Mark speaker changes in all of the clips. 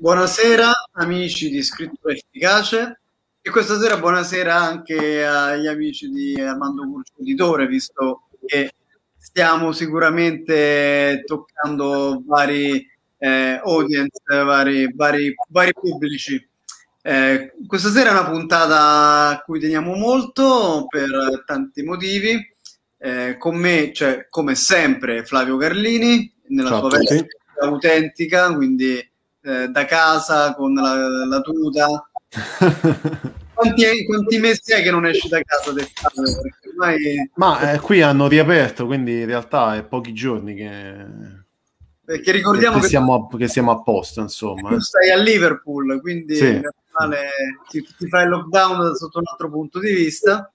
Speaker 1: Buonasera amici di Scrittura Efficace e questa sera buonasera anche agli amici di Armando Curcio Editore, visto che stiamo sicuramente toccando vari eh, audience, vari, vari, vari pubblici. Eh, questa sera è una puntata a cui teniamo molto per tanti motivi. Eh, con me c'è come sempre Flavio Carlini nella Ciao sua veste autentica, quindi eh, da casa con la, la tuta. quanti, quanti, mesi è che non esci da casa d'estate?
Speaker 2: Ormai... Ma eh, qui hanno riaperto, quindi in realtà è pochi giorni che...
Speaker 1: Perché ricordiamo che,
Speaker 2: che, siamo, a, che siamo a posto, insomma.
Speaker 1: Tu eh. stai a Liverpool, quindi sì. ti, ti fai il lockdown sotto un altro punto di vista.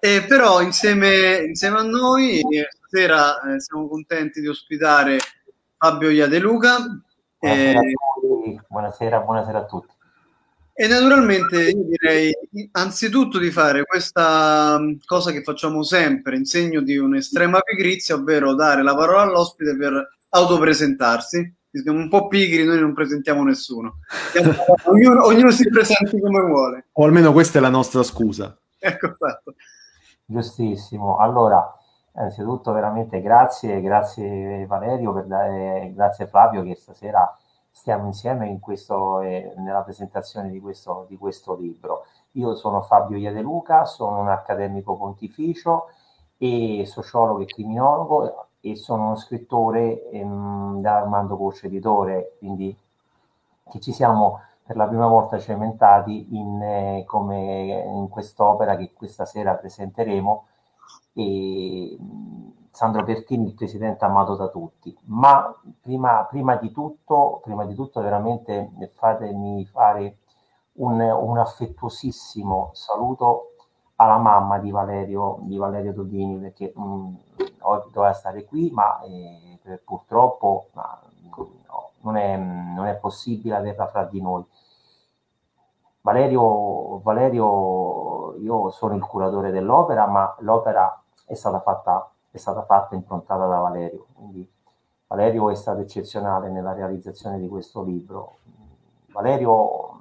Speaker 1: Eh, però insieme, insieme, a noi stasera eh, siamo contenti di ospitare Fabio Iadeluca,
Speaker 3: Buonasera, eh, a buonasera, buonasera a tutti.
Speaker 1: E naturalmente io direi anzitutto di fare questa mm, cosa che facciamo sempre in segno di un'estrema pigrizia, ovvero dare la parola all'ospite per autopresentarsi. Siamo un po' pigri, noi non presentiamo nessuno. ognuno, ognuno si presenti come vuole.
Speaker 2: O almeno questa è la nostra scusa.
Speaker 1: Ecco fatto.
Speaker 3: Giustissimo. Allora, Innanzitutto veramente grazie, grazie Valerio, per dare, grazie Flavio che stasera stiamo insieme in questo, eh, nella presentazione di questo, di questo, libro. Io sono Fabio Iadeluca, sono un accademico pontificio e sociologo e criminologo e sono uno scrittore ehm, da Armando Cosce Editore, quindi che ci siamo per la prima volta cementati in, eh, come in quest'opera che questa sera presenteremo e Sandro Pertini, il presidente amato da tutti. Ma prima, prima, di, tutto, prima di tutto, veramente fatemi fare un, un affettuosissimo saluto alla mamma di Valerio, di Valerio Dodini, perché mh, mm, oggi doveva stare qui, ma eh, purtroppo ma, no, non, è, non, è, possibile averla fra di noi. Valerio, Valerio, io sono il curatore dell'opera, ma l'opera è stata fatta, è stata fatta improntata da Valerio. Quindi Valerio è stato eccezionale nella realizzazione di questo libro. Valerio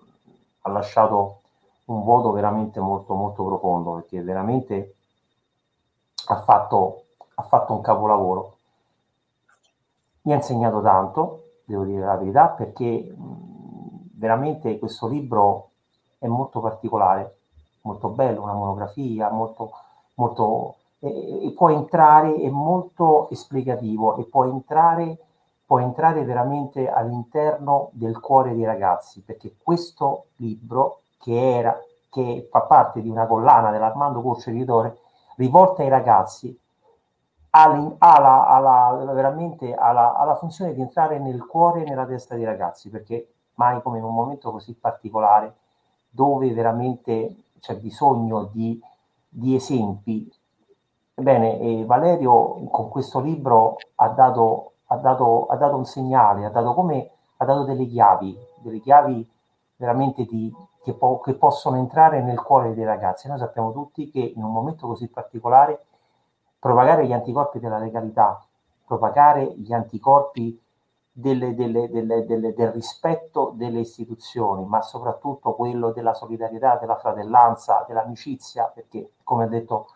Speaker 3: ha lasciato un vuoto veramente molto molto profondo perché veramente ha fatto, ha fatto un capolavoro. Mi ha insegnato tanto, devo dire la verità, perché veramente questo libro è molto particolare, molto bello, una monografia, molto, molto e, può entrare, è molto esplicativo e può entrare, può entrare veramente all'interno del cuore dei ragazzi, perché questo libro, che, era, che fa parte di una collana dell'Armando Corso Editore, rivolta ai ragazzi, ha, la, ha la, veramente ha la, ha la funzione di entrare nel cuore e nella testa dei ragazzi, perché mai come in un momento così particolare, dove veramente c'è bisogno di, di esempi Ebbene, Valerio con questo libro ha dato, ha, dato, ha dato, un segnale, ha dato, come, ha dato delle chiavi, delle chiavi veramente di, che, po- che, possono entrare nel cuore dei ragazzi. Noi sappiamo tutti che in un momento così particolare propagare gli anticorpi della legalità, propagare gli anticorpi delle, delle, delle, del rispetto delle istituzioni, ma soprattutto quello della solidarietà, della fratellanza, dell'amicizia, perché come ha detto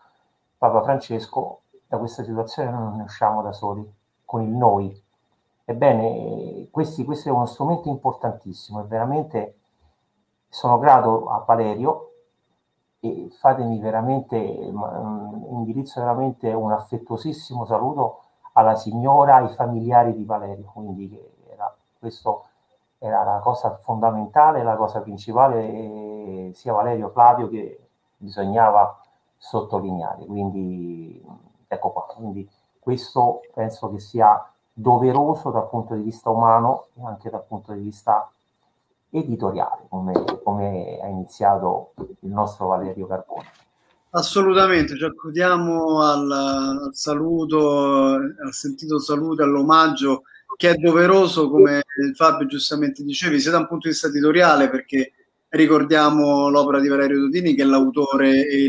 Speaker 3: Papa Francesco, da questa situazione noi non ne usciamo da soli, con il noi. Ebbene, questi, questo è uno strumento importantissimo e veramente sono grato a Valerio e fatemi veramente, indirizzo veramente un affettuosissimo saluto alla signora, ai familiari di Valerio, quindi era, questo era la cosa fondamentale, la cosa principale, sia Valerio Flavio che bisognava sottolineare. Quindi ecco qua, quindi questo penso che sia doveroso dal punto di vista umano e anche dal punto di vista editoriale, come, come ha iniziato il nostro Valerio Carbone.
Speaker 1: Assolutamente, ci accudiamo al, al, saluto, al sentito saluto, all'omaggio che è doveroso, come Fabio giustamente dicevi, sia da un punto di vista editoriale, perché ricordiamo l'opera di Valerio Dodini, che è l'autore e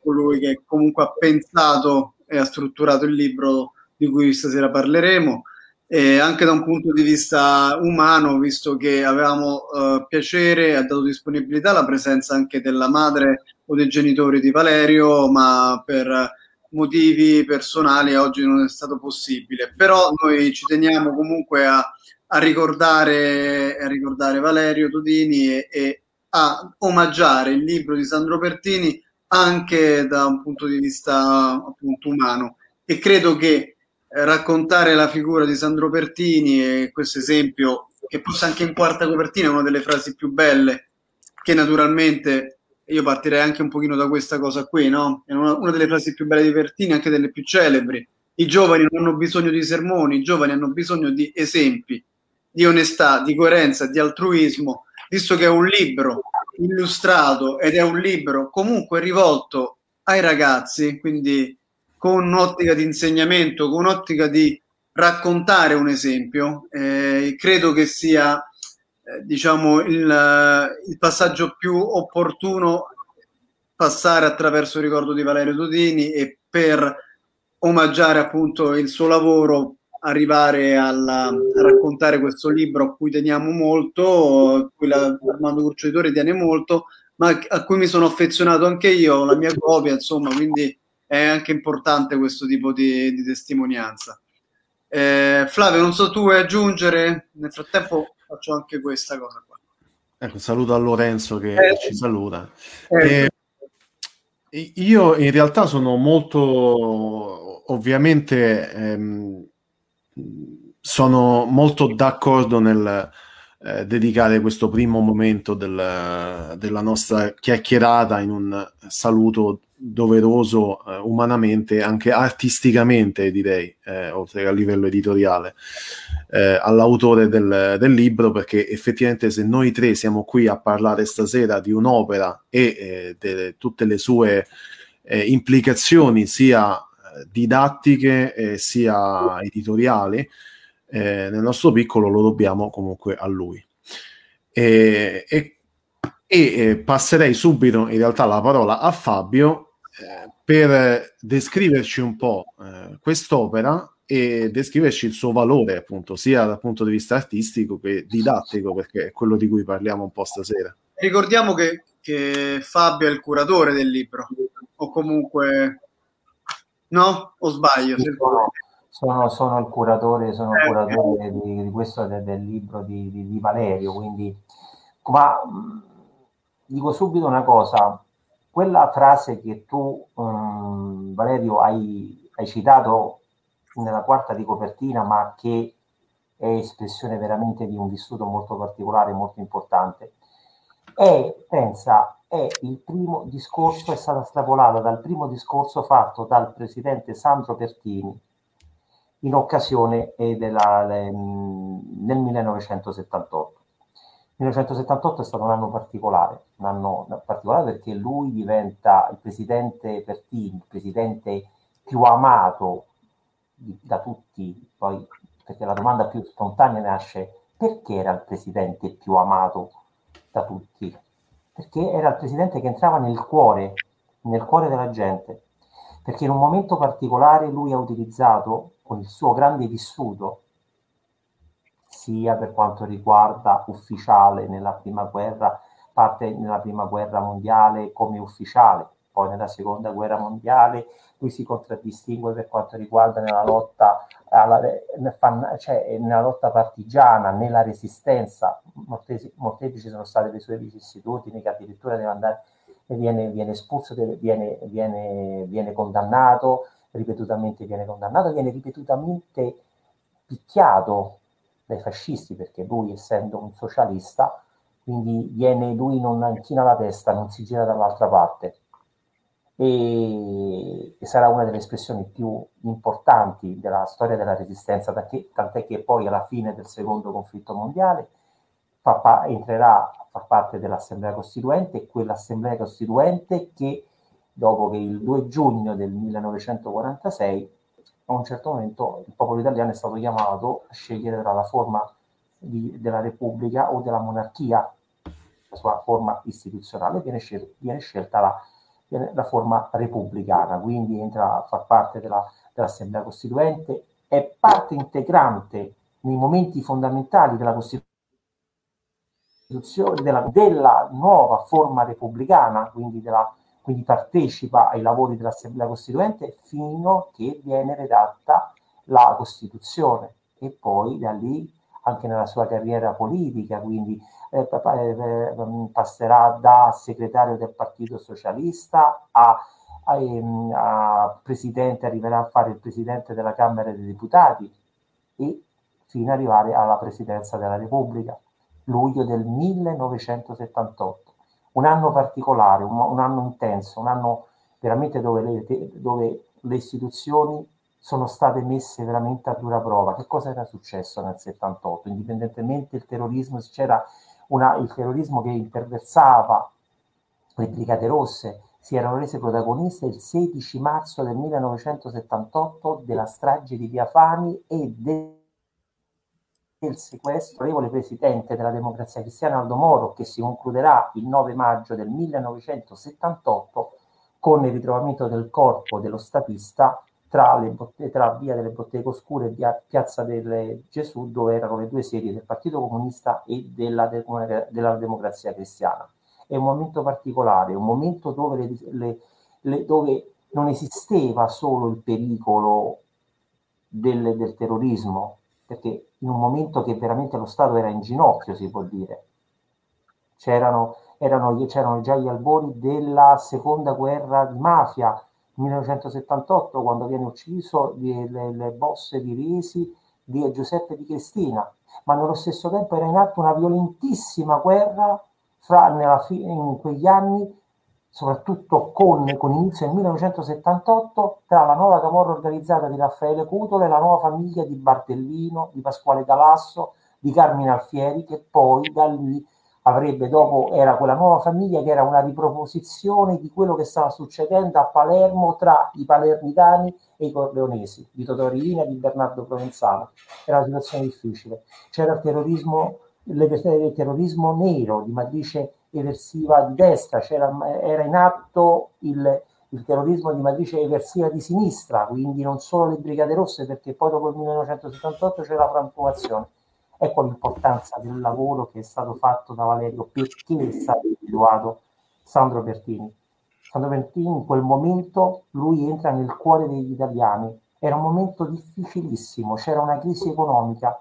Speaker 1: colui che comunque ha pensato e ha strutturato il libro di cui stasera parleremo, e anche da un punto di vista umano, visto che avevamo uh, piacere ha dato disponibilità la presenza anche della madre o dei genitori di Valerio, ma per motivi personali oggi non è stato possibile. Però noi ci teniamo comunque a, a, ricordare, a ricordare, Valerio Todini e, e a omaggiare il libro di Sandro Pertini anche da un punto di vista appunto umano. E credo che eh, raccontare la figura di Sandro Pertini e questo esempio, che forse anche in quarta copertina è una delle frasi più belle, che naturalmente io partirei anche un pochino da questa cosa qui, no? È una, una delle frasi più belle di Pertini, anche delle più celebri. I giovani non hanno bisogno di sermoni, i giovani hanno bisogno di esempi, di onestà, di coerenza, di altruismo, visto che è un libro illustrato ed è un libro comunque rivolto ai ragazzi, quindi con un'ottica di insegnamento, con un'ottica di raccontare un esempio, eh, credo che sia eh, diciamo il, il, passaggio più opportuno passare attraverso il ricordo di Valerio Dodini e per omaggiare appunto il suo lavoro arrivare alla, a raccontare questo libro a cui teniamo molto, a cui la, Armando Curcio tiene molto, ma a cui mi sono affezionato anche io, la mia copia, insomma, quindi è anche importante questo tipo di, di testimonianza. Eh, Flavio, non so tu vuoi aggiungere? Nel frattempo faccio anche questa cosa qua.
Speaker 2: Ecco, saluto a Lorenzo che eh, ci saluta. Eh, eh, io in realtà sono molto, ovviamente, ehm, sono molto d'accordo nel eh, dedicare questo primo momento del, della nostra chiacchierata in un saluto doveroso eh, umanamente, anche artisticamente direi, eh, oltre che a livello editoriale, eh, all'autore del, del, libro, perché effettivamente se noi tre siamo qui a parlare stasera di un'opera e di eh, tutte le sue eh, implicazioni sia eh, didattiche sia editoriali, nel nostro piccolo lo dobbiamo comunque a lui. E, e e passerei subito in realtà la parola a Fabio per descriverci un po' eh, quest'opera e descriverci il suo valore, appunto, sia dal punto di vista artistico che didattico, perché è quello di cui parliamo un po' stasera.
Speaker 1: Ricordiamo che, che Fabio è il curatore del libro, o comunque... No? O sbaglio?
Speaker 3: Sono, sono, sono, il curatore, sono il eh, curatore di, di, questo del, del libro di, di, di, Valerio, quindi... Ma dico subito una cosa, quella frase che tu, um, Valerio, hai, hai, citato nella quarta di copertina, ma che è espressione veramente di un vissuto molto particolare, molto importante, è, pensa, è il primo discorso, è stata estrapolata dal primo discorso fatto dal presidente Sandro Pertini in occasione della, nel 1978. 1978 è stato un anno particolare, un anno particolare perché lui diventa il presidente Pertini, il presidente più amato da tutti, poi perché la domanda più spontanea nasce perché era il presidente più amato da tutti? Perché era il presidente che entrava nel cuore, nel cuore della gente, perché in un momento particolare lui ha utilizzato con il suo grande vissuto sia per quanto riguarda ufficiale nella prima guerra, parte nella prima guerra mondiale come ufficiale, poi nella seconda guerra mondiale lui si contraddistingue per quanto riguarda nella lotta, alla, cioè, nella lotta partigiana, nella resistenza, molteplici, sono state le sue vicissitudini che addirittura deve andare, viene, viene espulso, viene, viene, viene condannato, ripetutamente viene condannato, viene ripetutamente picchiato dai fascisti, perché lui essendo un socialista, quindi viene, lui non china la testa, non si gira dall'altra parte. E, e, sarà una delle espressioni più importanti della storia della resistenza, tant'è che poi alla fine del secondo conflitto mondiale fa, entrerà a far parte dell'Assemblea Costituente, quell'Assemblea Costituente che dopo che il 2 giugno del 1946 a un certo momento il popolo italiano è stato chiamato a scegliere tra la forma di, della Repubblica o della monarchia, la sua forma istituzionale, viene, scel- viene scelta la, la, forma repubblicana, quindi entra a far parte della, dell'Assemblea Costituente, è parte integrante nei momenti fondamentali della Costituzione della, della nuova forma repubblicana, quindi, della, quindi partecipa ai lavori dell'Assemblea Costituente fino a che viene redatta la Costituzione. E poi da lì anche nella sua carriera politica, quindi eh, eh, ehm, passerà da segretario del Partito Socialista a, a, ehm, a, presidente, arriverà a fare il presidente della Camera dei Deputati e fino ad arrivare alla presidenza della Repubblica luglio del 1978. Un anno particolare, un, un anno intenso, un anno veramente dove le, dove le istituzioni sono state messe veramente a dura prova. Che cosa era successo nel 78? Indipendentemente il terrorismo, c'era una, il terrorismo che interversava le Brigate Rosse, si erano rese protagoniste il 16 marzo del 1978 della strage di Via Fani e del sequestro onorevole presidente della democrazia cristiana Aldo Moro che si concluderà il 9 maggio del 1978 con il ritrovamento del corpo dello statista tra, le tra via delle Botteghe Oscure e via Piazza del Gesù dove erano le due sedi del Partito Comunista e della, della democrazia cristiana. È un momento particolare, un momento dove, le, le, dove non esisteva solo il pericolo del, del terrorismo, perché in un momento che veramente lo Stato era in ginocchio, si può dire. C'erano, erano, c'erano già gli albori della seconda guerra di mafia, 1978, quando viene ucciso le, le bosse di Risi di Giuseppe di Cristina, ma nello stesso tempo era in atto una violentissima guerra fra, nella, in quegli anni soprattutto con, con inizio nel 1978, tra la nuova camorra organizzata di Raffaele Cutolo e la nuova famiglia di Bartellino, di Pasquale Galasso, di Carmine Alfieri, che poi da lì avrebbe dopo, era quella nuova famiglia che era una riproposizione di quello che stava succedendo a Palermo tra i palermitani e i corleonesi, di Totò Riina e di Bernardo Provenzano. Era una situazione difficile. C'era il terrorismo, il terrorismo nero di matrice eversiva di destra, era in atto il, il, terrorismo di matrice eversiva di sinistra, quindi non solo le Brigate Rosse, perché poi dopo il 1978 c'era la frantumazione. Ecco l'importanza del lavoro che è stato fatto da Valerio, perché è stato individuato Sandro Bertini. Sandro Bertini in quel momento lui entra nel cuore degli italiani. Era un momento difficilissimo, c'era una crisi economica,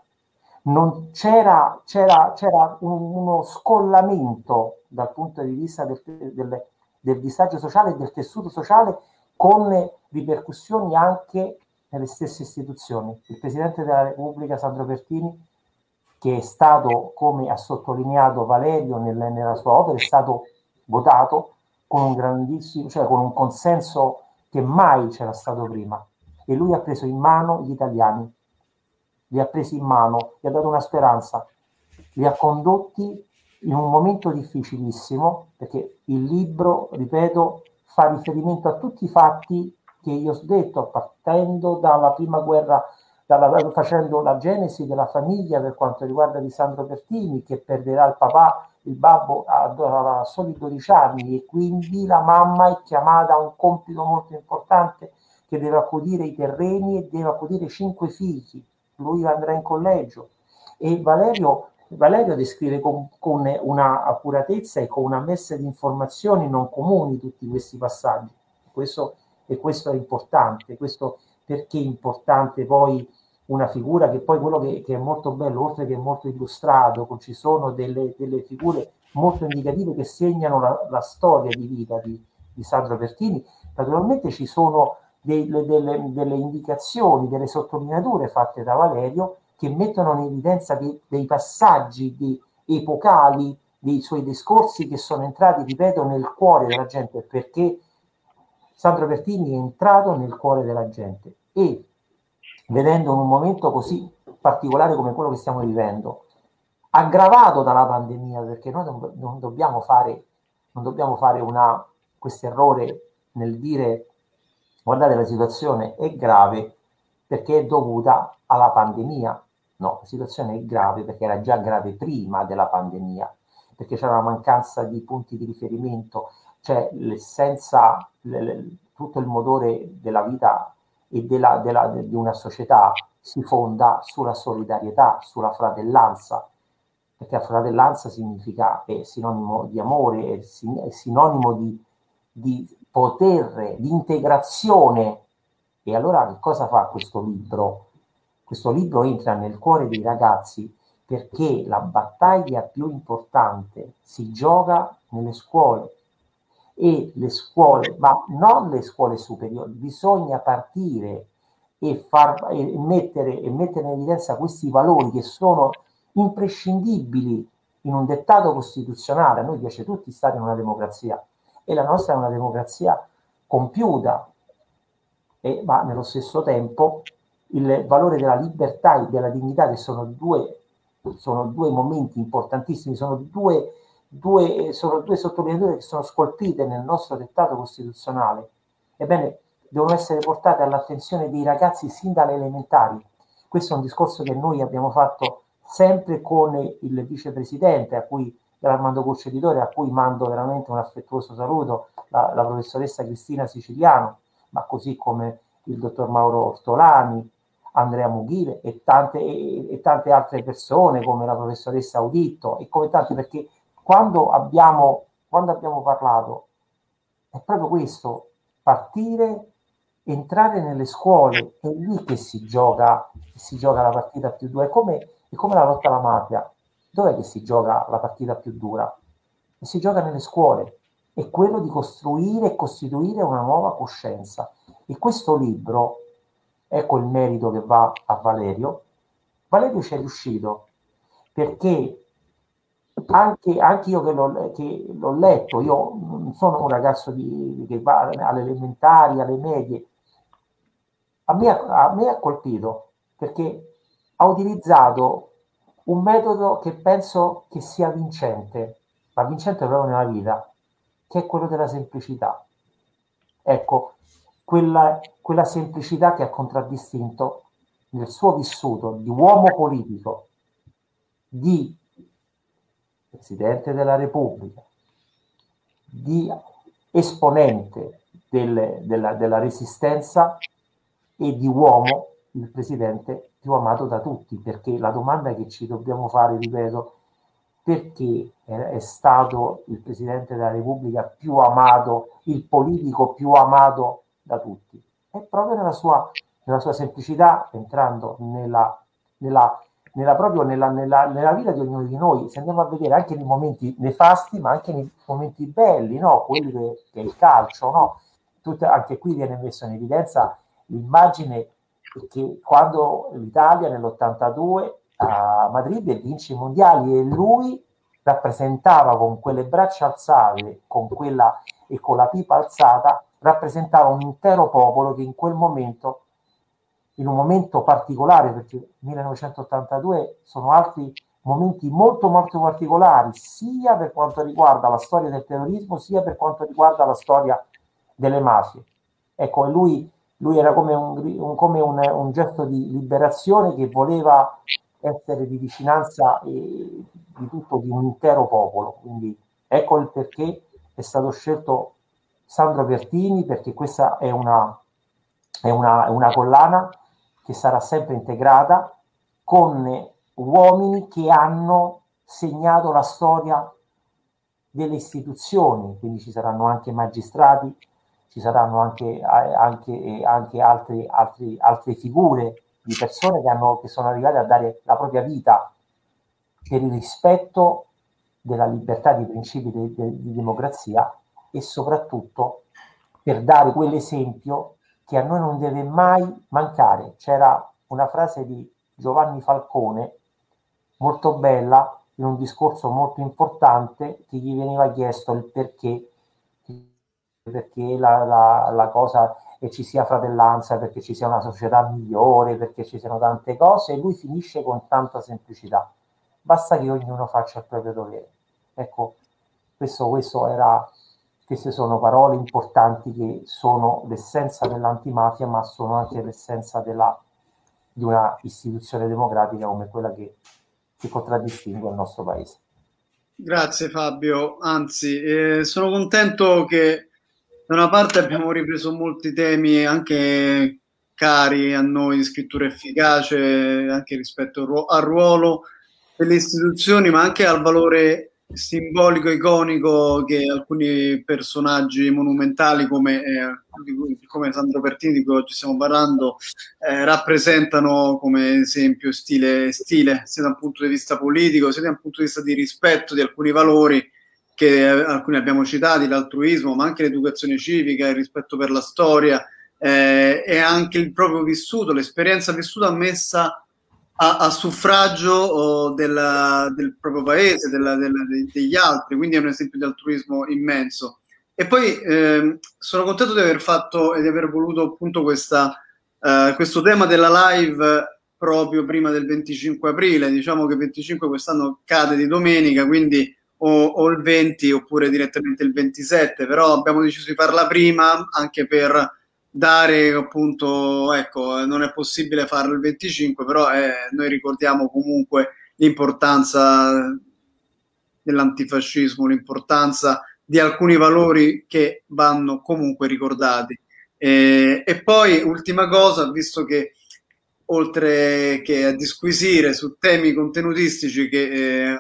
Speaker 3: non c'era, c'era, c'era un, uno scollamento dal punto di vista del, del, del disagio sociale e del tessuto sociale con ripercussioni anche nelle stesse istituzioni. Il Presidente della Repubblica, Sandro Pertini, che è stato, come ha sottolineato Valerio nel, nella sua opera, è stato votato con un grandissimo, cioè con un consenso che mai c'era stato prima. E lui ha preso in mano gli italiani, li ha presi in mano, gli ha dato una speranza, li ha condotti in un momento difficilissimo, perché il libro, ripeto, fa riferimento a tutti i fatti che io ho detto, partendo dalla prima guerra, dalla, facendo la genesi della famiglia per quanto riguarda di Pertini, che perderà il papà, il babbo a, a soli 12 anni e quindi la mamma è chiamata a un compito molto importante che deve accudire i terreni e deve accudire cinque figli lui andrà in collegio e Valerio, Valerio descrive con, con, una accuratezza e con una messa di informazioni non comuni tutti questi passaggi. Questo, e questo è importante, questo perché è importante poi una figura che poi quello che, che è molto bello, oltre che molto illustrato, ci sono delle, delle figure molto indicative che segnano la, la storia di vita di, di Sandro Pertini. Naturalmente ci sono delle, delle, delle indicazioni, delle sottolineature fatte da Valerio che mettono in evidenza dei, dei passaggi di, epocali dei suoi discorsi che sono entrati, ripeto, nel cuore della gente, perché Sandro Pertini è entrato nel cuore della gente e vedendo un momento così particolare come quello che stiamo vivendo, aggravato dalla pandemia, perché noi non, non dobbiamo fare, non dobbiamo fare questo errore nel dire guardate la situazione è grave perché è dovuta alla pandemia. No, la situazione è grave perché era già grave prima della pandemia, perché c'era una mancanza di punti di riferimento, cioè l'essenza, tutto il motore della vita e della, della, di una società si fonda sulla solidarietà, sulla fratellanza, perché la fratellanza significa, è sinonimo di amore, è, sinonimo di, di potere, di integrazione. E allora che cosa fa questo libro? Questo libro entra nel cuore dei ragazzi perché la battaglia più importante si gioca nelle scuole e le scuole, ma non le scuole superiori, bisogna partire e, far, e, mettere, e mettere in evidenza questi valori che sono imprescindibili in un dettato costituzionale. A noi piace tutti stare in una democrazia e la nostra è una democrazia compiuta, e, ma nello stesso tempo il valore della libertà e della dignità, che sono due, sono due momenti importantissimi, sono due, due, sono due sottolineature che sono scolpite nel nostro dettato costituzionale. Ebbene, devono essere portate all'attenzione dei ragazzi sin dalle elementari. Questo è un discorso che noi abbiamo fatto sempre con il vicepresidente, a cui Armando Curcio Editore, a cui mando veramente un affettuoso saluto, la, la, professoressa Cristina Siciliano, ma così come il dottor Mauro Ortolani, Andrea Mughile e tante, e, e tante altre persone come la professoressa Auditto e come tanti, perché quando abbiamo, quando abbiamo parlato è proprio questo, partire entrare nelle scuole, è lì che si gioca, si gioca la partita più dura. È come, è come la lotta alla mafia. Dov'è che si gioca la partita più dura? E si gioca nelle scuole. È quello di costruire e costituire una nuova coscienza. E questo libro, ecco il merito che va a Valerio, Valerio ci è riuscito perché anche, anche io che l'ho, che l'ho, letto, io non sono un ragazzo di, che va alle elementari, alle medie, a me, a me ha colpito perché ha utilizzato un metodo che penso che sia vincente, ma vincente proprio nella vita, che è quello della semplicità. Ecco, quella, quella semplicità che ha contraddistinto nel suo vissuto di uomo politico, di Presidente della Repubblica, di esponente del, della, della resistenza e di uomo il presidente più amato da tutti, perché la domanda che ci dobbiamo fare, ripeto, perché è stato il presidente della Repubblica più amato, il politico più amato da tutti? È proprio nella sua, nella sua semplicità, entrando nella, nella, nella proprio nella, nella, nella, vita di ognuno di noi, se andiamo a vedere anche nei momenti nefasti, ma anche nei momenti belli, no? quelli che, che è il calcio, no? Tutte, anche qui viene messo in evidenza l'immagine che quando l'Italia nell'82 a Madrid vince i mondiali e lui rappresentava con quelle braccia alzate con quella, e con la pipa alzata, rappresentava un intero popolo che in quel momento, in un momento particolare, perché 1982 sono altri momenti molto molto particolari, sia per quanto riguarda la storia del terrorismo, sia per quanto riguarda la storia delle mafie. Ecco, lui lui era come, un, un, come un, un, gesto di liberazione che voleva essere di vicinanza e, di tutto di un intero popolo. Quindi ecco il perché è stato scelto Sandro Pertini, perché questa è una, è una, una collana che sarà sempre integrata con uomini che hanno segnato la storia delle istituzioni, quindi ci saranno anche magistrati, ci saranno anche, anche, anche altre, altre, altre figure di persone che, hanno, che sono arrivate a dare la propria vita per il rispetto della libertà di principi di, di, di democrazia e soprattutto per dare quell'esempio che a noi non deve mai mancare. C'era una frase di Giovanni Falcone molto bella in un discorso molto importante che gli veniva chiesto il perché perché la, la, la cosa e ci sia fratellanza, perché ci sia una società migliore, perché ci siano tante cose, e lui finisce con tanta semplicità. basta che ognuno faccia il proprio dovere. Ecco, questo, questo era, queste sono parole importanti che sono l'essenza dell'antimafia, ma sono anche l'essenza della, di una istituzione democratica come quella che, che contraddistingue il nostro paese.
Speaker 1: Grazie Fabio, anzi eh, sono contento che da una parte abbiamo ripreso molti temi anche cari a noi di scrittura efficace, anche rispetto al ruolo delle istituzioni, ma anche al valore simbolico, iconico che alcuni personaggi monumentali come, eh, come Sandro Pertini di cui oggi stiamo parlando eh, rappresentano come esempio stile, stile, sia da un punto di vista politico sia da un punto di vista di rispetto di alcuni valori che eh, alcuni abbiamo citati, l'altruismo ma anche l'educazione civica, il rispetto per la storia eh, e anche il proprio vissuto, l'esperienza vissuta messa a, a suffragio della, del proprio paese, della, della, degli altri, quindi è un esempio di altruismo immenso. E poi eh, sono contento di aver fatto e di aver voluto appunto questa, eh, questo tema della live proprio prima del 25 aprile. Diciamo che il 25 quest'anno cade di domenica, quindi o, o, il 20 oppure direttamente il 27, però abbiamo deciso di farla prima anche per dare appunto, ecco, non è possibile farlo il 25, però eh, noi ricordiamo comunque l'importanza dell'antifascismo, l'importanza di alcuni valori che vanno comunque ricordati. E, e poi, ultima cosa, visto che oltre che a disquisire su temi contenutistici che eh,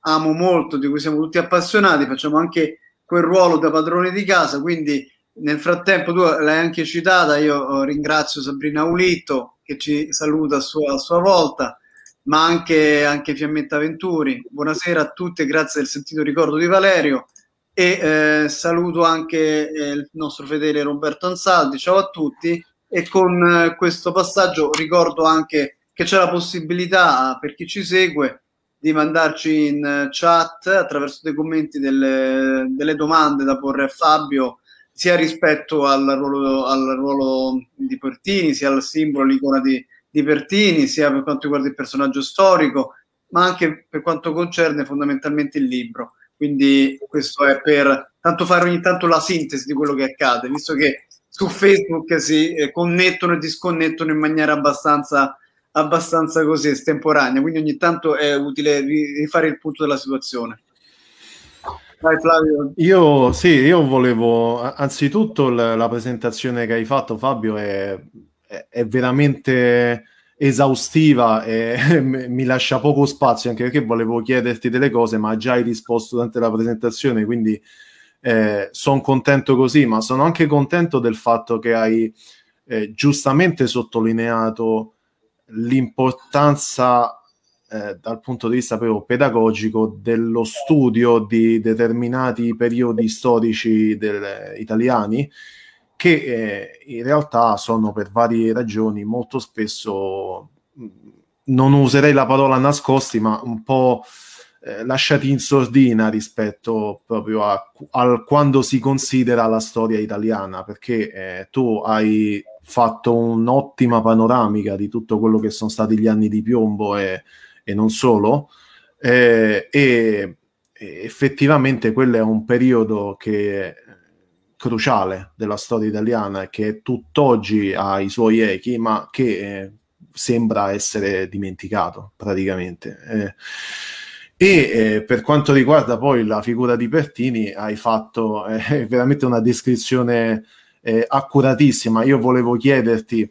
Speaker 1: amo molto, di cui siamo tutti appassionati, facciamo anche quel ruolo da padrone di casa, quindi nel frattempo tu l'hai anche citata, io ringrazio Sabrina Ulitto che ci saluta a sua, a sua volta, ma anche, anche, Fiammetta Venturi. Buonasera a tutti grazie del sentito ricordo di Valerio e eh, saluto anche eh, il nostro fedele Roberto Ansaldi. Ciao a tutti e con eh, questo passaggio ricordo anche che c'è la possibilità per chi ci segue di mandarci in chat attraverso dei commenti delle, delle domande da porre a Fabio sia rispetto al ruolo, al ruolo di Pertini, sia al simbolo, l'icona di, di Pertini, sia per quanto riguarda il personaggio storico, ma anche per quanto concerne fondamentalmente il libro. Quindi questo è per tanto fare ogni tanto la sintesi di quello che accade, visto che su Facebook si eh, connettono e disconnettono in maniera abbastanza, abbastanza così estemporanea, quindi ogni tanto è utile rifare il punto della situazione.
Speaker 2: Vai Flavio. Io sì, io volevo anzitutto la, presentazione che hai fatto Fabio è, è, è veramente esaustiva e mi lascia poco spazio anche perché volevo chiederti delle cose ma già hai risposto durante la presentazione quindi eh, sono contento così ma sono anche contento del fatto che hai eh, giustamente sottolineato l'importanza eh, dal punto di vista proprio pedagogico dello studio di determinati periodi storici del, italiani che eh, in realtà sono per varie ragioni molto spesso non userei la parola nascosti ma un po' eh, lasciati in sordina rispetto proprio a, a, quando si considera la storia italiana perché eh, tu hai fatto un'ottima panoramica di tutto quello che sono stati gli anni di piombo e e non solo, eh, e, effettivamente quello è un periodo che è cruciale della storia italiana che tutt'oggi ha i suoi echi, ma che eh, sembra essere dimenticato praticamente. Eh, e eh, per quanto riguarda poi la figura di Pertini, hai fatto eh, veramente una descrizione eh, accuratissima. Io volevo chiederti,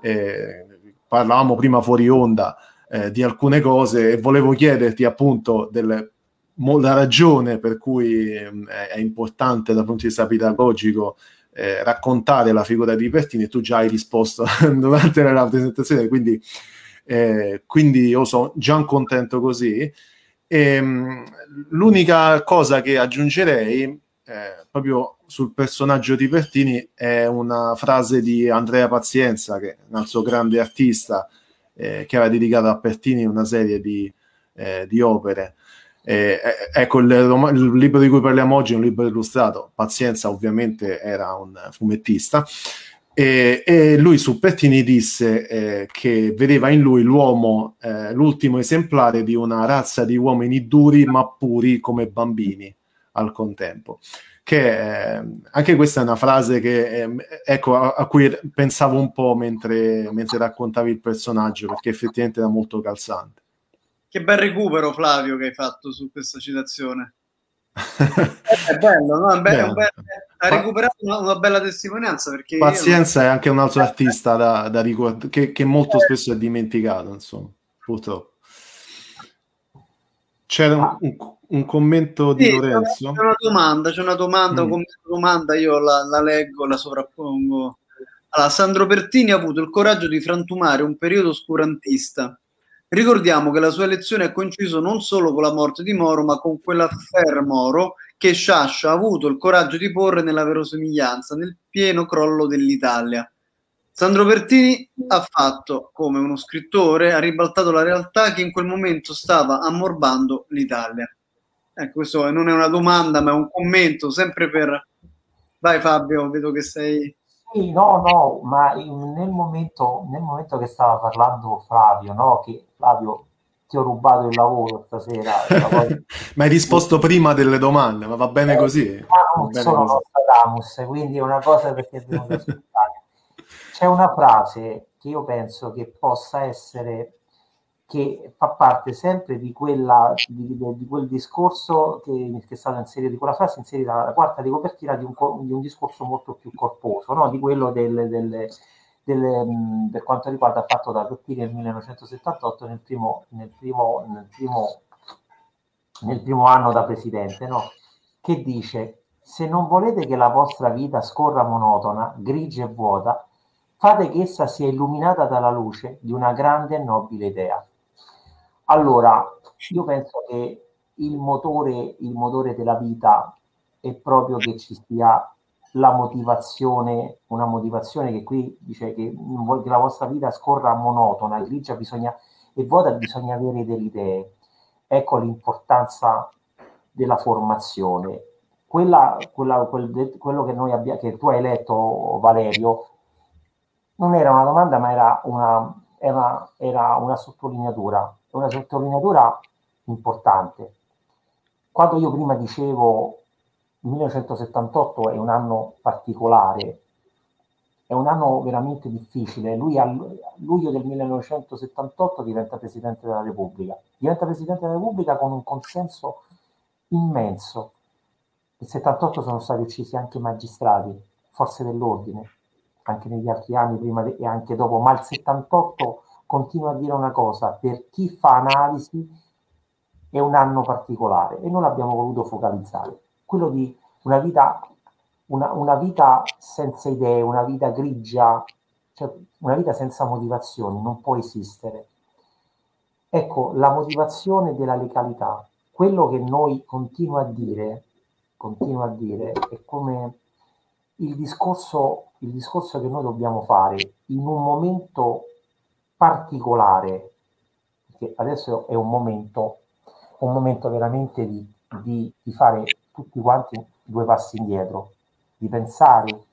Speaker 2: eh, parlavamo prima fuori onda, eh, di alcune cose e volevo chiederti appunto delle, la ragione per cui eh, è importante dal punto di vista pedagogico eh, raccontare la figura di Pertini e tu già hai risposto durante la presentazione, quindi, eh, quindi io sono già contento così. E, ehm, l'unica cosa che aggiungerei eh, proprio sul personaggio di Pertini è una frase di Andrea Pazienza, che è un altro grande artista, eh, che aveva dedicato a Pertini una serie di, eh, di opere. Eh, ecco, il, il, libro di cui parliamo oggi è un libro illustrato. Pazienza, ovviamente, era un fumettista. E, e, lui su Pertini disse eh, che vedeva in lui l'uomo, eh, l'ultimo esemplare di una razza di uomini duri ma puri come bambini al contempo. Che eh, anche questa è una frase che ehm, ecco, a, a, cui pensavo un po' mentre, mentre raccontavi il personaggio, perché effettivamente era molto calzante.
Speaker 1: Che bel recupero, Flavio, che hai fatto su questa citazione. è bello, no? È bello, bello. ha recuperato una, una, bella testimonianza perché
Speaker 2: pazienza io... è anche un altro artista da, da ricordare che, che, molto spesso è dimenticato insomma purtroppo c'era un, un, un commento di sì, Lorenzo
Speaker 1: c'è una domanda c'è una domanda, mm. una domanda io la, la leggo la sovrappongo allora, Sandro Pertini ha avuto il coraggio di frantumare un periodo oscurantista Ricordiamo che la sua elezione ha coinciso non solo con la morte di Moro, ma con quell'affair Moro che Sciascia ha avuto il coraggio di porre nella verosimiglianza nel pieno crollo dell'Italia. Sandro Pertini ha fatto come uno scrittore, ha ribaltato la realtà che in quel momento stava ammorbando l'Italia. Ecco, questo non è una domanda, ma è un commento, sempre per... Vai Fabio, vedo che sei...
Speaker 3: Sì, no, no, ma nel momento, nel momento che stava parlando Flavio, no, che Flavio ti ho rubato il lavoro stasera.
Speaker 2: Poi... ma hai risposto prima delle domande, ma va bene eh, così.
Speaker 3: Ma non sono. Nostradamus, quindi è una cosa perché devo aspettare. C'è una frase che io penso che possa essere che fa parte sempre di, quella, di, di quel discorso che, che, è stato inserito, di quella frase inserita alla quarta di copertina di un, di un discorso molto più corposo, no? di quello del, del, del, per quanto riguarda fatto da Peppini nel 1978 nel primo, nel primo, nel primo, nel primo anno da presidente, no? che dice se non volete che la vostra vita scorra monotona, grigia e vuota, fate che essa sia illuminata dalla luce di una grande e nobile idea. Allora, io penso che il motore, il motore della vita è proprio che ci sia la motivazione, una motivazione che qui dice che, che la vostra vita scorra monotona, grigia bisogna, e vuota bisogna avere delle idee. Ecco l'importanza della formazione. Quella, quella, quel, quello che, noi abbia, che tu hai letto, Valerio, non era una domanda, ma era una, era, era una sottolineatura una sottolineatura importante. Quando io prima dicevo 1978 è un anno particolare, è un anno veramente difficile. Lui a luglio del 1978 diventa Presidente della Repubblica. Diventa Presidente della Repubblica con un consenso immenso. Nel 78 sono stati uccisi anche magistrati, forze dell'ordine, anche negli altri anni prima e anche dopo, ma il 78 continuo a dire una cosa, per chi fa analisi è un anno particolare e non l'abbiamo voluto focalizzare. Quello di una vita, una, una vita senza idee, una vita grigia, cioè una vita senza motivazioni non può esistere. Ecco, la motivazione della legalità, quello che noi continuo a dire, continuo a dire, è come il discorso, il discorso che noi dobbiamo fare in un momento particolare, perché adesso è un momento, un momento veramente di, di, di fare tutti quanti due passi indietro, di pensare.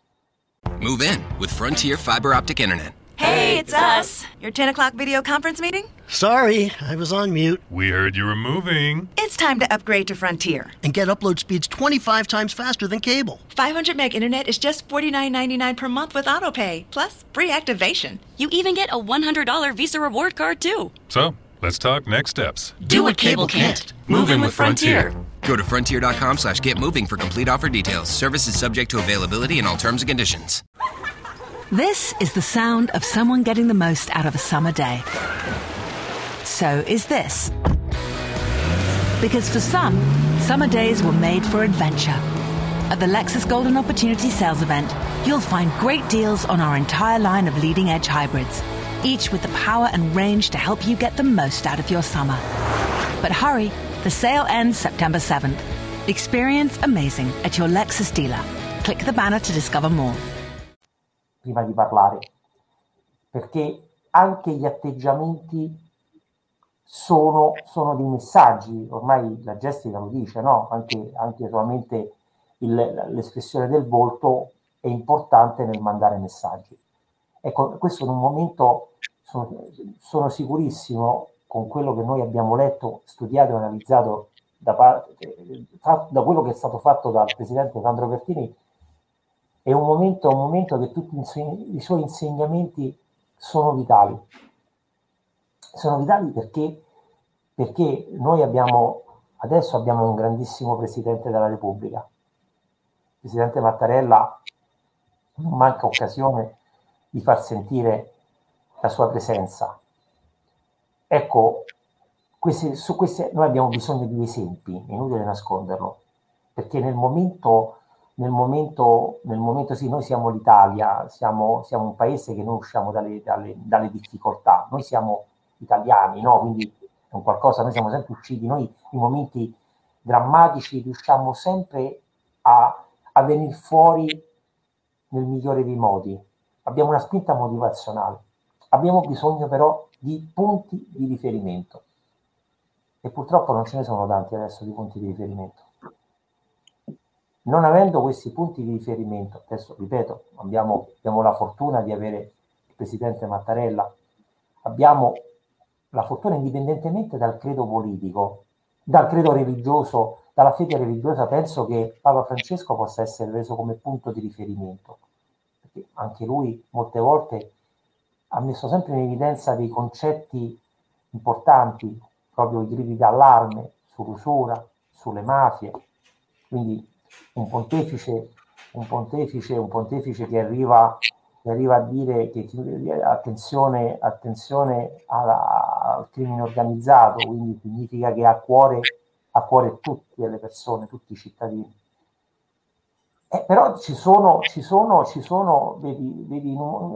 Speaker 4: Move in with Frontier Fiber Optic Internet.
Speaker 5: Hey, it's us. Your 10 o'clock video conference meeting?
Speaker 6: Sorry, I was on mute.
Speaker 7: We heard you were moving.
Speaker 5: It's time to upgrade to Frontier.
Speaker 6: And get upload speeds 25 times faster than cable.
Speaker 5: 500 meg internet is just $49.99 per month with autopay, plus free activation. You even get a $100 Visa reward card, too.
Speaker 7: So, let's talk next steps.
Speaker 5: Do, Do what cable can't. can't. Move in with Frontier. Frontier.
Speaker 4: Go to frontier.com slash get moving for complete offer details. Services subject to availability and all terms and conditions.
Speaker 8: This is the sound of someone getting the most out of a summer day. So is this. Because for some, summer days were made for adventure. At the Lexus Golden Opportunity Sales Event, you'll find great deals on our entire line of leading edge hybrids, each with the power and range to help you get the most out of your summer. But hurry, the sale ends September 7th. Experience amazing at your Lexus dealer. Click the banner to discover more.
Speaker 3: Prima di parlare, perché anche gli atteggiamenti sono, sono dei messaggi, ormai la gestica lo dice, no? anche, anche solamente il, l'espressione del volto è importante nel mandare messaggi. Ecco, questo in un momento sono, sono sicurissimo con quello che noi abbiamo letto, studiato e analizzato da, parte, da quello che è stato fatto dal presidente Sandro Pertini, è un momento, un momento che tutti i suoi insegnamenti sono vitali. Sono vitali perché, perché noi abbiamo, adesso abbiamo un grandissimo Presidente della Repubblica. Il Presidente Mattarella non manca occasione di far sentire la sua presenza. Ecco, questi, su queste noi abbiamo bisogno di esempi, è inutile nasconderlo, perché nel momento, nel momento, nel momento sì, noi siamo l'Italia, siamo, siamo un paese che non usciamo dalle, dalle, dalle difficoltà, noi siamo italiani, no? quindi è un qualcosa, noi siamo sempre usciti, noi in momenti drammatici riusciamo sempre a, a venire fuori nel migliore dei modi, abbiamo una spinta motivazionale, abbiamo bisogno però di punti di riferimento e purtroppo non ce ne sono tanti adesso di punti di riferimento. Non avendo questi punti di riferimento, adesso ripeto, abbiamo, abbiamo la fortuna di avere il presidente Mattarella, abbiamo la fortuna indipendentemente dal credo politico, dal credo religioso, dalla fede religiosa, penso che Papa Francesco possa essere reso come punto di riferimento, perché anche lui molte volte ha messo sempre in evidenza dei concetti importanti proprio i gridi d'allarme sull'usura, sulle mafie. Quindi un pontefice, un pontefice, un pontefice che arriva, che arriva a dire che attenzione, attenzione alla, al crimine organizzato, quindi significa che ha a cuore, cuore tutte le persone, tutti i cittadini. Eh, però ci sono, ci sono, ci sono vedi, vedi,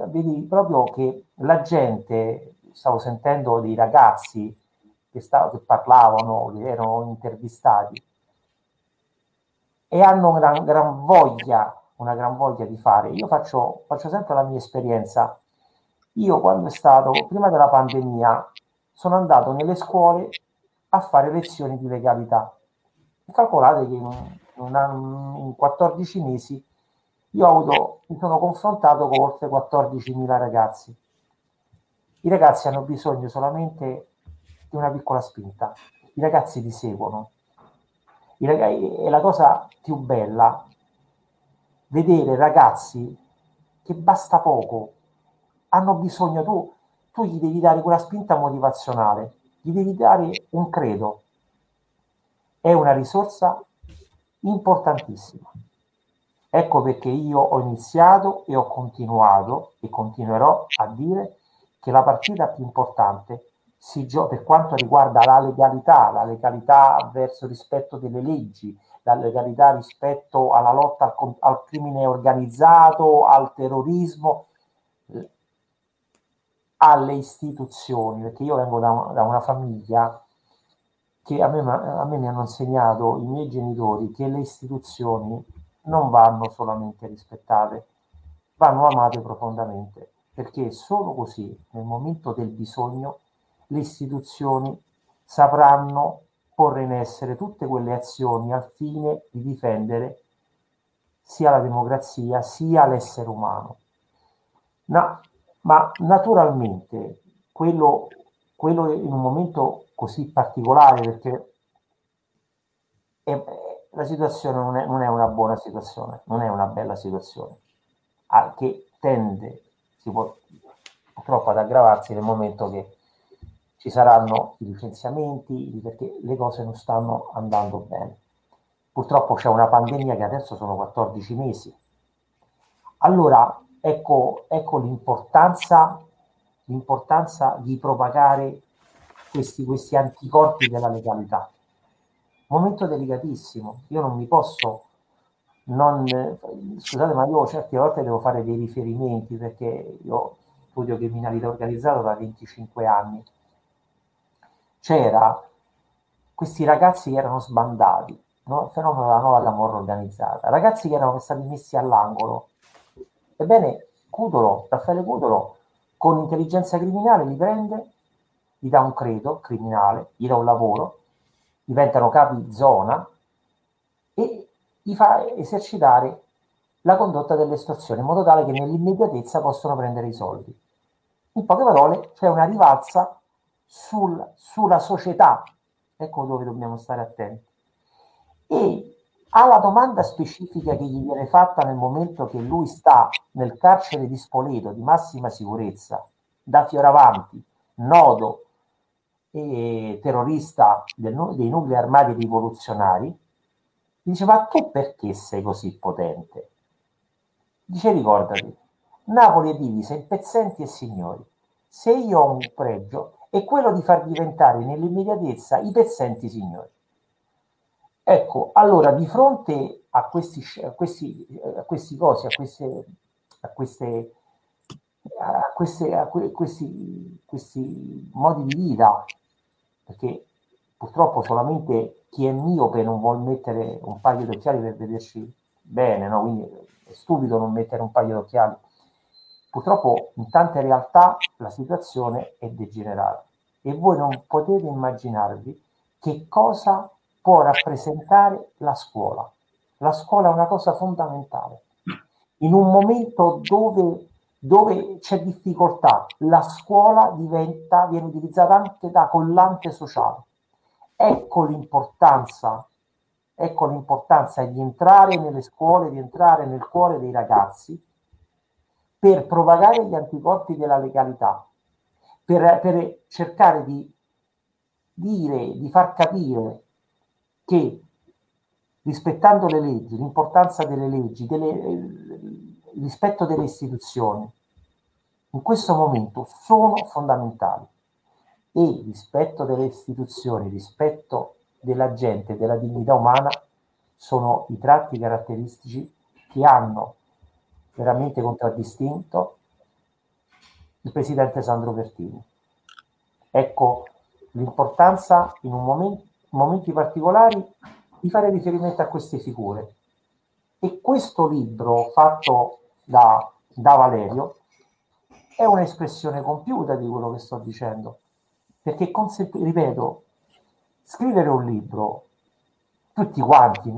Speaker 3: vedi proprio che la gente, stavo sentendo dei ragazzi che, stav- che parlavano, che erano intervistati e hanno una gran, voglia, una gran voglia di fare. Io faccio, faccio sempre la mia esperienza. Io quando è stato, prima della pandemia, sono andato nelle scuole a fare lezioni di legalità. Calcolate che in, una, in 14 mesi io avuto, mi sono confrontato con oltre 14.000 ragazzi. I ragazzi hanno bisogno solamente di una piccola spinta. I ragazzi ti seguono. È la cosa più bella vedere ragazzi che basta poco, hanno bisogno tu, tu gli devi dare quella spinta motivazionale, gli devi dare un credo. È una risorsa importantissima. Ecco perché io ho iniziato e ho continuato e continuerò a dire che la partita più importante gioca per quanto riguarda la legalità, la legalità verso rispetto delle leggi, la legalità rispetto alla lotta al, al crimine organizzato, al terrorismo, alle istituzioni, perché io vengo da, da una famiglia che a me, a me, mi hanno insegnato i miei genitori che le istituzioni non vanno solamente rispettate, vanno amate profondamente, perché solo così, nel momento del bisogno, le istituzioni sapranno porre in essere tutte quelle azioni al fine di difendere sia la democrazia sia l'essere umano. No, ma naturalmente quello, quello in un momento così particolare perché è, la situazione non è, non è, una buona situazione, non è una bella situazione, a, che tende si può, purtroppo ad aggravarsi nel momento che ci saranno i licenziamenti perché le cose non stanno andando bene. Purtroppo c'è una pandemia che adesso sono 14 mesi. Allora, ecco, ecco l'importanza, l'importanza di propagare questi, questi anticorpi della legalità. Momento delicatissimo, io non mi posso non, scusate, ma io certe volte devo fare dei riferimenti perché io studio criminalità organizzata da 25 anni c'era questi ragazzi che erano sbandati, no? il fenomeno della nuova camorra organizzata, ragazzi che erano stati messi all'angolo. Ebbene, Cudolo, Raffaele Cudolo, con intelligenza criminale li prende, gli dà un credo criminale, gli dà un lavoro, diventano capi zona e gli fa esercitare la condotta dell'estorsione, in modo tale che nell'immediatezza possono prendere i soldi. In poche parole, c'è una rivalsa sul, sulla società, ecco dove dobbiamo stare attenti. E alla domanda specifica che gli viene fatta nel momento che lui sta nel carcere di Spoleto di massima sicurezza, da Fioravanti, nodo e terrorista del, dei nuclei armati rivoluzionari, dice ma tu perché sei così potente? Dice ricordati, Napoli è divisa in pezzenti e signori. Se io ho un pregio è quello di far diventare nell'immediatezza i pezzenti signori. Ecco, allora di fronte a questi, a questi, a questi cosi, a queste, a queste, a queste, a que, questi, questi modi di vita, perché purtroppo solamente chi è miope non vuole mettere un paio di occhiali per vederci bene, no? quindi è stupido non mettere un paio di occhiali. Purtroppo in tante realtà la situazione è degenerata e voi non potete immaginarvi che cosa può rappresentare la scuola. La scuola è una cosa fondamentale. In un momento dove, dove c'è difficoltà, la scuola diventa, viene utilizzata anche da collante sociale. Ecco l'importanza, ecco l'importanza di entrare nelle scuole, di entrare nel cuore dei ragazzi per propagare gli anticorpi della legalità, per, per cercare di dire, di far capire che rispettando le leggi, l'importanza delle leggi, delle, il rispetto delle istituzioni, in questo momento sono fondamentali. E rispetto delle istituzioni, rispetto della gente, della dignità umana, sono i tratti caratteristici che hanno veramente contraddistinto il presidente Sandro Pertini. Ecco l'importanza in momento momenti particolari di fare riferimento a queste figure. E questo libro fatto da, da Valerio è un'espressione compiuta di quello che sto dicendo, perché, ripeto, scrivere un libro, tutti quanti,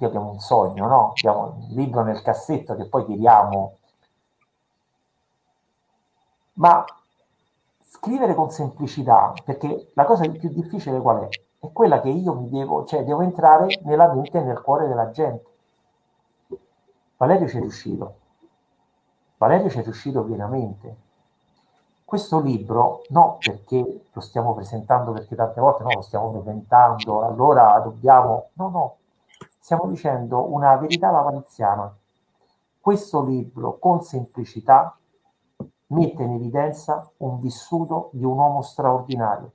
Speaker 3: noi abbiamo un sogno, no? Abbiamo un libro nel cassetto che poi tiriamo, ma scrivere con semplicità, perché la cosa più difficile qual è? È quella che io mi devo, cioè devo entrare nella mente e nel cuore della gente. Valerio ci è riuscito. Valerio ci è riuscito pienamente. Questo libro, no perché lo stiamo presentando, perché tante volte no, lo stiamo presentando, allora dobbiamo... No, no, stiamo dicendo una verità lavaliziana. Questo libro, con semplicità, mette in evidenza un vissuto di un uomo straordinario,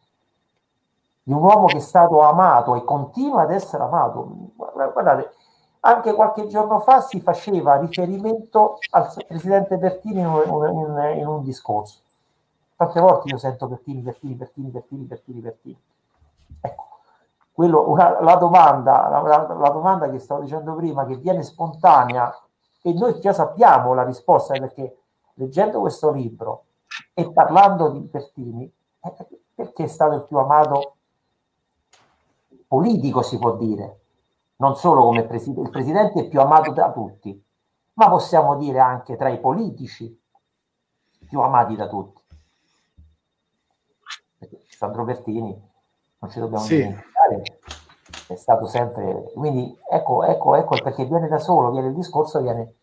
Speaker 3: di un uomo che è stato amato e continua ad essere amato. Guardate, anche qualche giorno fa si faceva riferimento al presidente Bertini in un, in, in un discorso. Tante volte io sento Bertini, Bertini, Bertini, Bertini, Bertini, Bertini. Ecco, quello, una, la, domanda, la, la domanda che stavo dicendo prima, che viene spontanea, e noi già sappiamo la risposta, perché leggendo questo libro e parlando di Bertini, perché è stato il più amato politico, si può dire, non solo come presidente, il presidente è più amato da tutti, ma possiamo dire anche tra i politici più amati da tutti. Sandro Bertini, non ci dobbiamo sì. dimenticare, è stato sempre... Quindi ecco, ecco, ecco perché viene da solo, viene il discorso, viene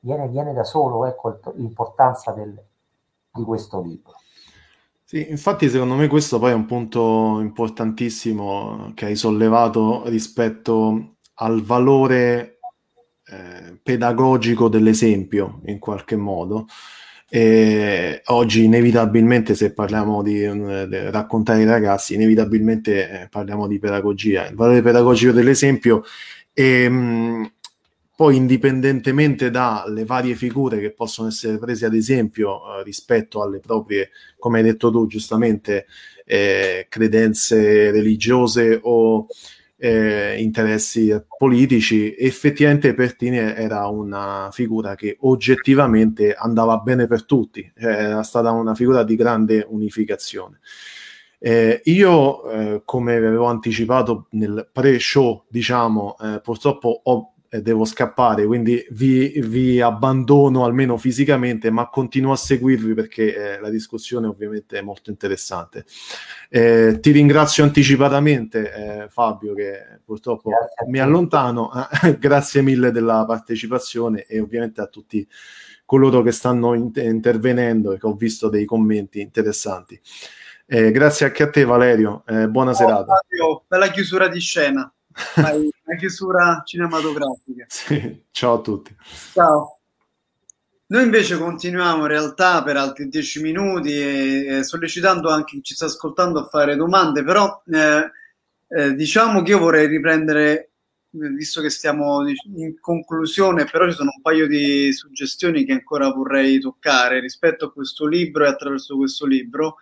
Speaker 3: viene, viene da solo ecco, l'importanza del, di questo libro.
Speaker 2: Sì, infatti secondo me questo poi è un punto importantissimo che hai sollevato rispetto al valore eh, pedagogico dell'esempio in qualche modo. E oggi inevitabilmente se parliamo di, di raccontare ai ragazzi, inevitabilmente eh, parliamo di pedagogia, il valore pedagogico dell'esempio e, mh, poi, indipendentemente dalle varie figure che possono essere prese, ad esempio, eh, rispetto alle proprie, come hai detto tu giustamente, eh, credenze religiose o eh, interessi politici, effettivamente Pertini era una figura che oggettivamente andava bene per tutti, cioè, era stata una figura di grande unificazione. Eh, io, eh, come avevo anticipato nel pre-show, diciamo, eh, purtroppo ho eh, devo scappare, quindi vi, vi, abbandono almeno fisicamente, ma continuo a seguirvi perché eh, la discussione ovviamente è molto interessante. Eh, ti ringrazio anticipatamente, eh, Fabio, che purtroppo mi allontano. Grazie mille della partecipazione e ovviamente a tutti coloro che stanno in- intervenendo e che ho visto dei commenti interessanti. Eh, grazie anche a te, Valerio. Eh, buona oh, serata.
Speaker 1: Fabio, bella chiusura di scena. Una chiusura cinematografica.
Speaker 2: Sì, ciao a tutti.
Speaker 1: Ciao. Noi invece continuiamo in realtà per altri dieci minuti e, e sollecitando anche chi ci sta ascoltando a fare domande, però eh, eh, diciamo che io vorrei riprendere visto che stiamo in conclusione, però ci sono un paio di suggestioni che ancora vorrei toccare rispetto a questo libro e attraverso questo libro,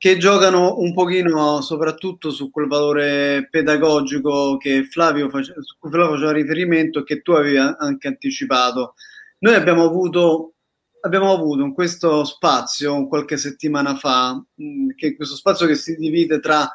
Speaker 1: che giocano un pochino soprattutto su quel valore pedagogico che Flavio face, Flavio faceva riferimento e che tu avevi anche anticipato. Noi abbiamo avuto, abbiamo avuto in questo spazio, qualche settimana fa, che questo spazio che si divide tra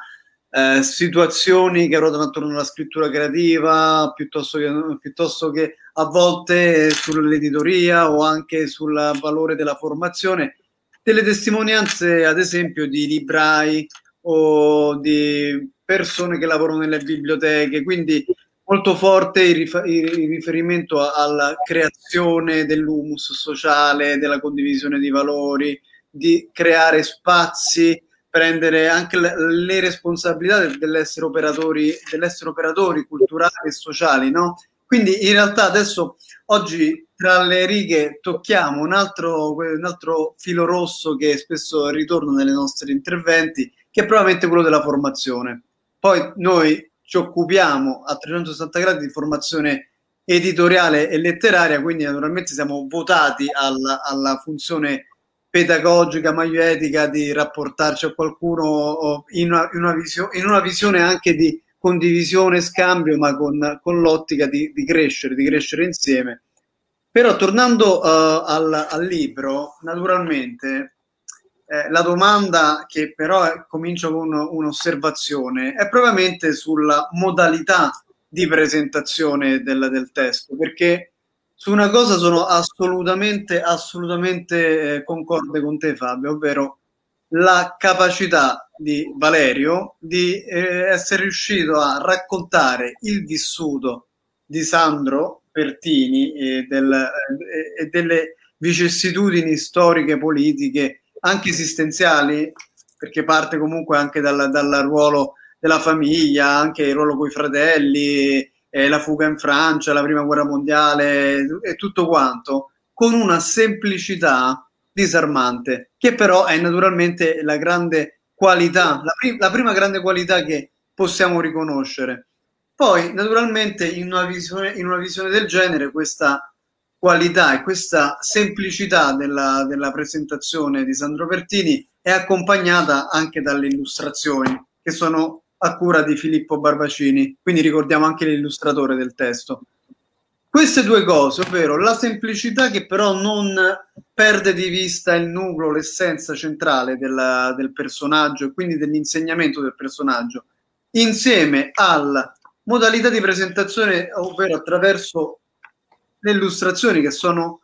Speaker 1: eh, situazioni che ruotano attorno alla scrittura creativa piuttosto che, piuttosto che a volte sull'editoria o anche sul valore della formazione, delle testimonianze ad esempio di librai o di persone che lavorano nelle biblioteche, quindi molto forte il, rif- il riferimento alla creazione dell'humus sociale, della condivisione di valori, di creare spazi prendere anche le, responsabilità dell'essere operatori, dell'essere operatori culturali e sociali, no? Quindi in realtà adesso oggi tra le righe tocchiamo un altro, un altro filo rosso che spesso ritorna nei nostri interventi, che è probabilmente quello della formazione. Poi noi ci occupiamo a 360 gradi di formazione editoriale e letteraria, quindi naturalmente siamo votati alla, alla funzione pedagogica, meglio etica di rapportarci a qualcuno in una, in una, visio, in una visione anche di condivisione, scambio, ma con, con l'ottica di, di, crescere, di crescere insieme. Però tornando uh, al, al, libro, naturalmente eh, la domanda che però è, comincia con un'osservazione è probabilmente sulla modalità di presentazione del, del testo, perché su una cosa sono assolutamente, assolutamente eh, concorde con te, Fabio, ovvero la capacità di Valerio di eh, essere riuscito a raccontare il vissuto di Sandro Pertini e, del, e delle vicissitudini storiche, politiche, anche esistenziali, perché parte comunque anche dal, dal ruolo della famiglia, anche il ruolo con i fratelli, eh, la fuga in Francia, la prima guerra mondiale e tutto quanto, con una semplicità disarmante, che però è naturalmente la grande qualità, la, prim- la prima grande qualità che possiamo riconoscere. Poi, naturalmente, in una visione, in una visione del genere, questa qualità e questa semplicità della, della, presentazione di Sandro Pertini è accompagnata anche dalle illustrazioni, che sono a cura di Filippo Barbacini, quindi ricordiamo anche l'illustratore del testo. Queste due cose, ovvero la semplicità che però non perde di vista il nucleo, l'essenza centrale della, del personaggio e quindi dell'insegnamento del personaggio, insieme alla modalità di presentazione, ovvero attraverso le illustrazioni che sono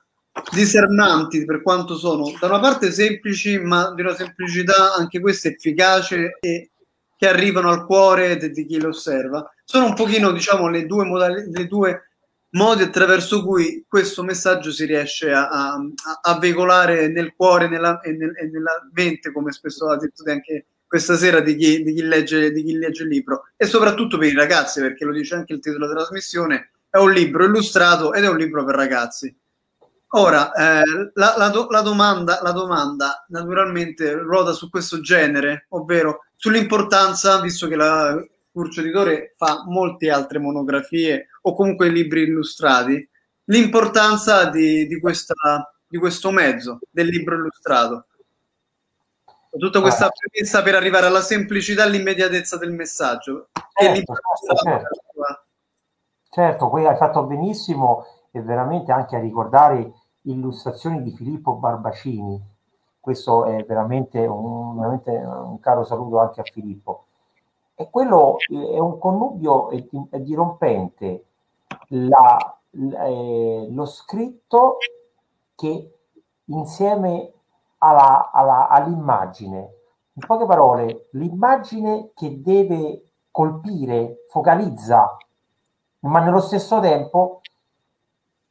Speaker 1: disarmanti per quanto sono da una parte semplici, ma di una semplicità anche questa efficace e che arrivano al cuore di, chi lo osserva. Sono un pochino, diciamo, le due, modali- le due modi attraverso cui questo messaggio si riesce a, a, a veicolare nel cuore nella, e, nel, e, nella mente, come spesso ha detto anche questa sera di chi, di, chi legge, di chi legge il libro, e soprattutto per i ragazzi, perché lo dice anche il titolo della trasmissione, è un libro illustrato ed è un libro per ragazzi. Ora, eh, la, la, do, la, domanda, la domanda naturalmente ruota su questo genere, ovvero sull'importanza, visto che la Curcio Editore fa molte altre monografie o comunque libri illustrati, l'importanza di, di, questa, di questo mezzo, del libro illustrato. Tutta questa premessa per arrivare alla semplicità e all'immediatezza del messaggio.
Speaker 3: Certo, certo, certo, poi hai fatto benissimo e veramente anche a ricordare illustrazioni di Filippo Barbacini. Questo è veramente un, veramente un caro saluto anche a Filippo. E quello è un connubio è, è dirompente la eh, lo scritto che insieme alla, alla, all'immagine, in poche parole, l'immagine che deve colpire, focalizza, ma nello stesso tempo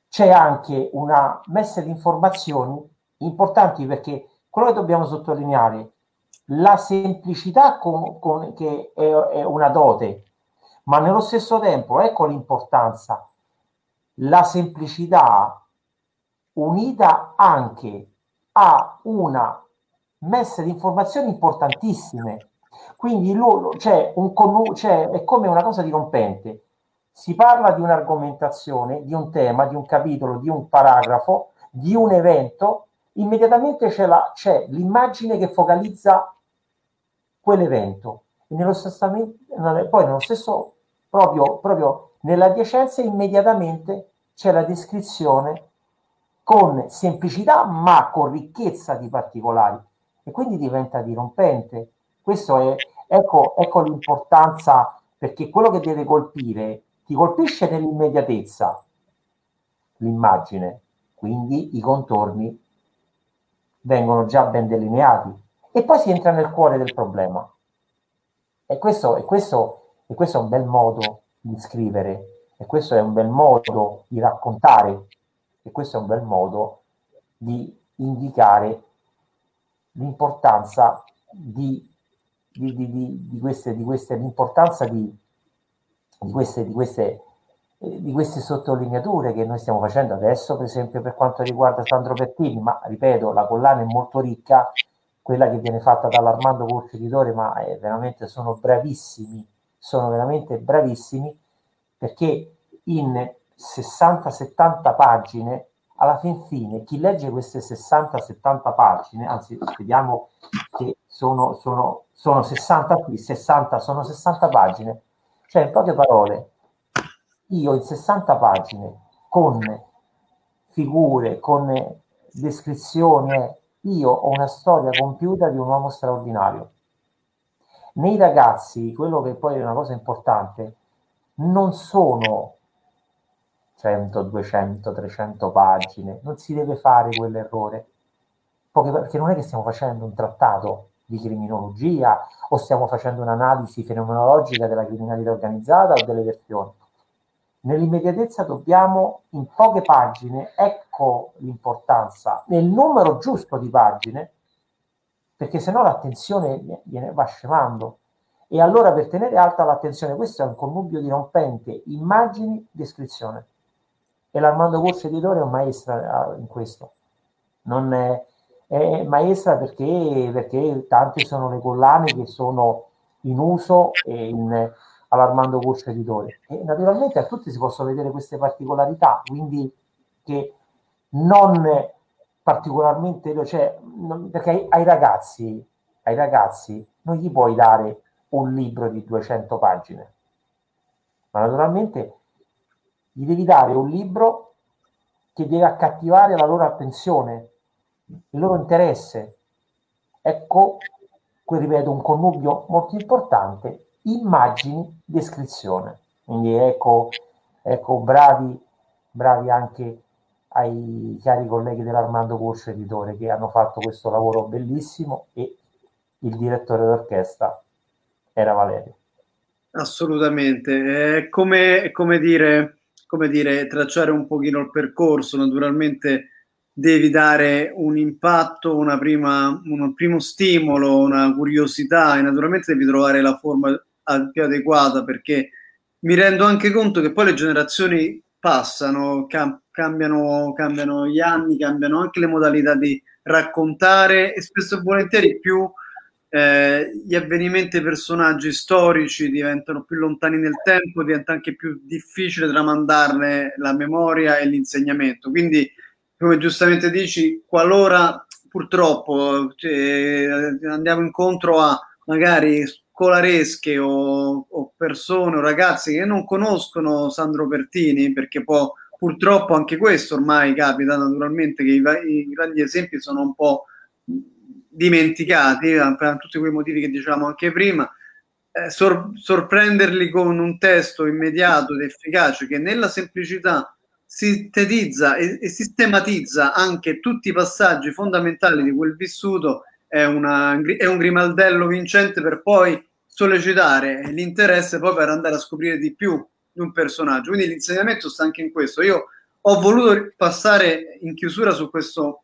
Speaker 3: c'è anche una messa di informazioni importanti perché quello che dobbiamo sottolineare, la semplicità con, con, che è, è una dote, ma nello stesso tempo, ecco l'importanza, la semplicità unita anche a una messa di informazioni importantissime. Quindi loro, c'è un, c'è, è come una cosa dirompente. Si parla di un'argomentazione, di un tema, di un capitolo, di un paragrafo, di un evento, immediatamente c'è, la, c'è l'immagine che focalizza quell'evento. E nello stesso, poi nello stesso, proprio, proprio nell'adiacenza, immediatamente c'è la descrizione con semplicità ma con ricchezza di particolari. E quindi diventa dirompente. Questo è, ecco, ecco l'importanza perché quello che deve colpire ti colpisce nell'immediatezza l'immagine, quindi i contorni vengono già ben delineati. E poi si entra nel cuore del problema. E questo, e questo, e questo è un bel modo di scrivere, e questo è un bel modo di raccontare, e questo è un bel modo di indicare l'importanza di, di, di, di queste, di queste, l'importanza di, queste, di queste eh, di queste sottolineature che noi stiamo facendo adesso, per esempio per quanto riguarda Sandro Pertini, ma ripeto, la collana è molto ricca, quella che viene fatta dall'Armando Corso Editore, ma è veramente sono bravissimi, sono veramente bravissimi perché in 60-70 pagine alla fin fine chi legge queste 60-70 pagine, anzi vediamo che sono, sono, sono 60 qui, 60, sono 60 pagine, cioè in poche parole, io in 60 pagine con figure, con descrizioni, io ho una storia compiuta di un uomo straordinario. Nei ragazzi, quello che poi è una cosa importante, non sono 100, 200, 300 pagine, non si deve fare quell'errore, perché non è che stiamo facendo un trattato di criminologia o stiamo facendo un'analisi fenomenologica della criminalità organizzata o delle versioni. Nell'immediatezza dobbiamo, in poche pagine, ecco l'importanza, nel numero giusto di pagine, perché sennò l'attenzione viene, va scemando. E allora per tenere alta l'attenzione, questo è un connubio dirompente, immagini, descrizione e l'Armando Corso Editore è un maestro in questo. Non è, è maestra perché, perché, tante sono le collane che sono in uso in, all'Armando Corso Editore. E naturalmente a tutti si possono vedere queste particolarità, quindi che non particolarmente, cioè, non, perché ai, ai, ragazzi, ai ragazzi non gli puoi dare un libro di 200 pagine, ma naturalmente gli devi dare un libro che deve accattivare la loro attenzione, il loro interesse. Ecco, qui ripeto, un connubio molto importante, immagini, descrizione. Quindi ecco, ecco bravi, bravi anche ai cari colleghi dell'Armando Corso Editore che hanno fatto questo lavoro bellissimo e il direttore d'orchestra era Valerio.
Speaker 1: Assolutamente, è come, è come dire come dire, tracciare un pochino il percorso, naturalmente devi dare un impatto, una prima, un primo stimolo, una curiosità e naturalmente devi trovare la forma più adeguata perché mi rendo anche conto che poi le generazioni passano, cam- cambiano, cambiano gli anni, cambiano anche le modalità di raccontare e spesso e volentieri più eh, gli avvenimenti e personaggi storici diventano più lontani nel tempo, diventa anche più difficile tramandarne la memoria e l'insegnamento. Quindi, come giustamente dici, qualora purtroppo cioè, andiamo incontro a magari scolaresche o, o, persone o ragazzi che non conoscono Sandro Pertini, perché poi purtroppo anche questo ormai capita naturalmente che i, i grandi esempi sono un po' dimenticati eh, per tutti quei motivi che dicevamo anche prima. Eh, sor- sorprenderli con un testo immediato ed efficace che nella semplicità sintetizza e, e, sistematizza anche tutti i passaggi fondamentali di quel vissuto è, una, è un grimaldello vincente per poi sollecitare l'interesse poi per andare a scoprire di più di un personaggio. Quindi l'insegnamento sta anche in questo. Io ho voluto passare in chiusura su questo,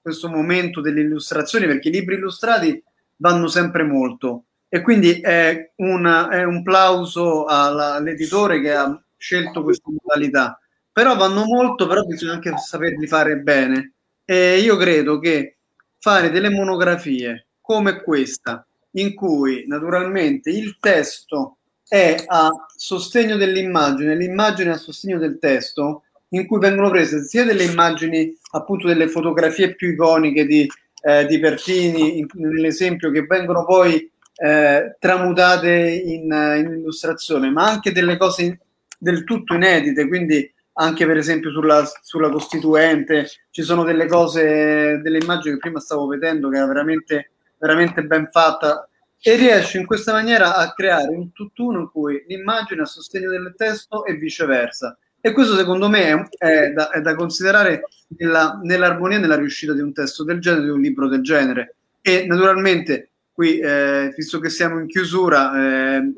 Speaker 1: questo momento delle illustrazioni perché i libri illustrati vanno sempre molto e quindi è, una, è un plauso alla, all'editore che ha scelto questa modalità. Però vanno molto, però bisogna anche saperli fare bene. E io credo che fare delle monografie come questa, in cui naturalmente il testo è a sostegno dell'immagine, l'immagine a sostegno del testo, in cui vengono prese sia delle immagini, appunto delle fotografie più iconiche di, eh, di Pertini, in, nell'esempio, che vengono poi eh, tramutate in, in, illustrazione, ma anche delle cose del tutto inedite, quindi anche per esempio sulla, sulla Costituente ci sono delle cose, delle immagini che prima stavo vedendo che era veramente, veramente ben fatta e riesce in questa maniera a creare un tutt'uno in cui l'immagine a sostegno del testo e viceversa. E questo secondo me è, da, è da, considerare nella, nell'armonia e nella riuscita di un testo del genere, di un libro del genere. E naturalmente qui, eh, visto che siamo in chiusura, eh,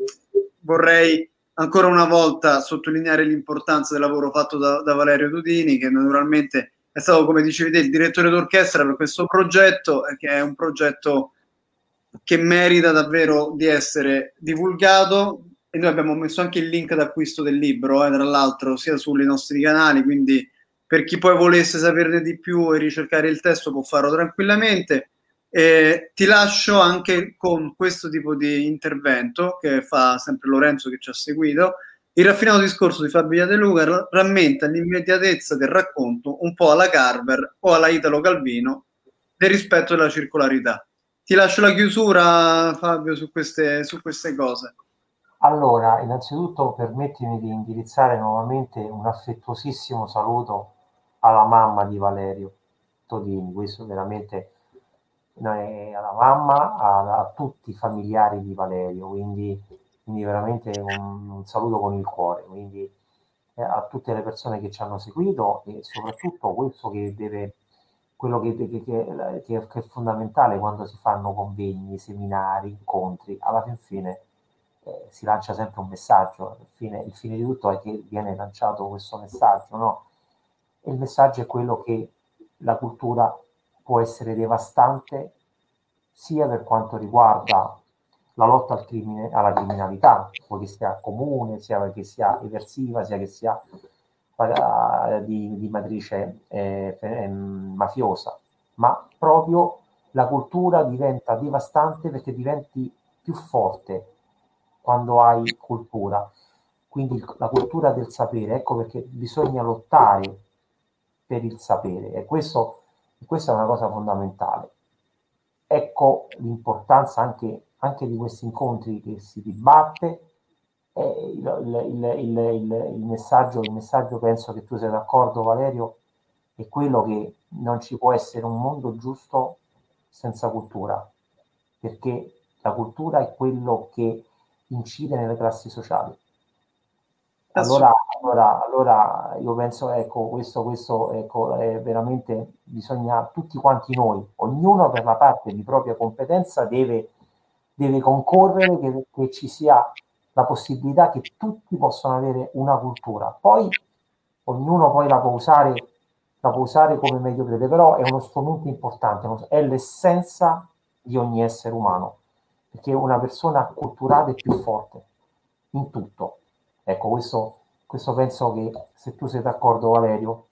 Speaker 1: vorrei ancora una volta sottolineare l'importanza del lavoro fatto da, da, Valerio Dudini, che naturalmente è stato, come dicevi te, il direttore d'orchestra per questo progetto, che è un progetto che merita davvero di essere divulgato e noi abbiamo messo anche il link d'acquisto del libro, eh, tra l'altro, sia sui nostri canali, quindi per chi poi volesse saperne di più e ricercare il testo può farlo tranquillamente. Eh, ti lascio anche con questo tipo di intervento che fa sempre Lorenzo che ci ha seguito. Il raffinato discorso di Fabio De Luca rammenta l'immediatezza del racconto un po' alla Carver o alla Italo Calvino del rispetto della circolarità. Ti lascio la chiusura, Fabio, su queste, su queste cose.
Speaker 3: Allora, innanzitutto permettimi di indirizzare nuovamente un affettuosissimo saluto alla mamma di Valerio Todini, questo veramente alla mamma, a, a, tutti i familiari di Valerio, quindi, quindi veramente un, un, saluto con il cuore, quindi eh, a tutte le persone che ci hanno seguito e soprattutto questo che deve quello che, che, che, che, è fondamentale quando si fanno convegni, seminari, incontri, alla fin fine eh, si lancia sempre un messaggio, il fine, il fine, di tutto è che viene lanciato questo messaggio, no? E il messaggio è quello che la cultura può essere devastante sia per quanto riguarda la lotta al crimine, alla criminalità, che sia comune, sia che sia eversiva, sia che sia uh, di, di, matrice eh, eh, mafiosa, ma proprio la cultura diventa devastante perché diventi più forte quando hai cultura. Quindi la cultura del sapere, ecco perché bisogna lottare per il sapere e questo, questa è una cosa fondamentale. Ecco l'importanza anche, anche di questi incontri che si dibatte. Il, il, il, il, messaggio, il messaggio, penso che tu sei d'accordo Valerio, è quello che non ci può essere un mondo giusto senza cultura, perché la cultura è quello che incide nelle classi sociali. Allora, allora, allora io penso, ecco, questo, questo ecco, è veramente, bisogna, tutti quanti noi, ognuno per la parte di propria competenza deve, deve concorrere che, che ci sia la possibilità che tutti possano avere una cultura. Poi ognuno poi la può usare, la può usare come meglio crede, però è uno strumento importante, è l'essenza di ogni essere umano perché una persona culturale più forte in tutto. Ecco, questo, questo penso che se tu sei d'accordo Valerio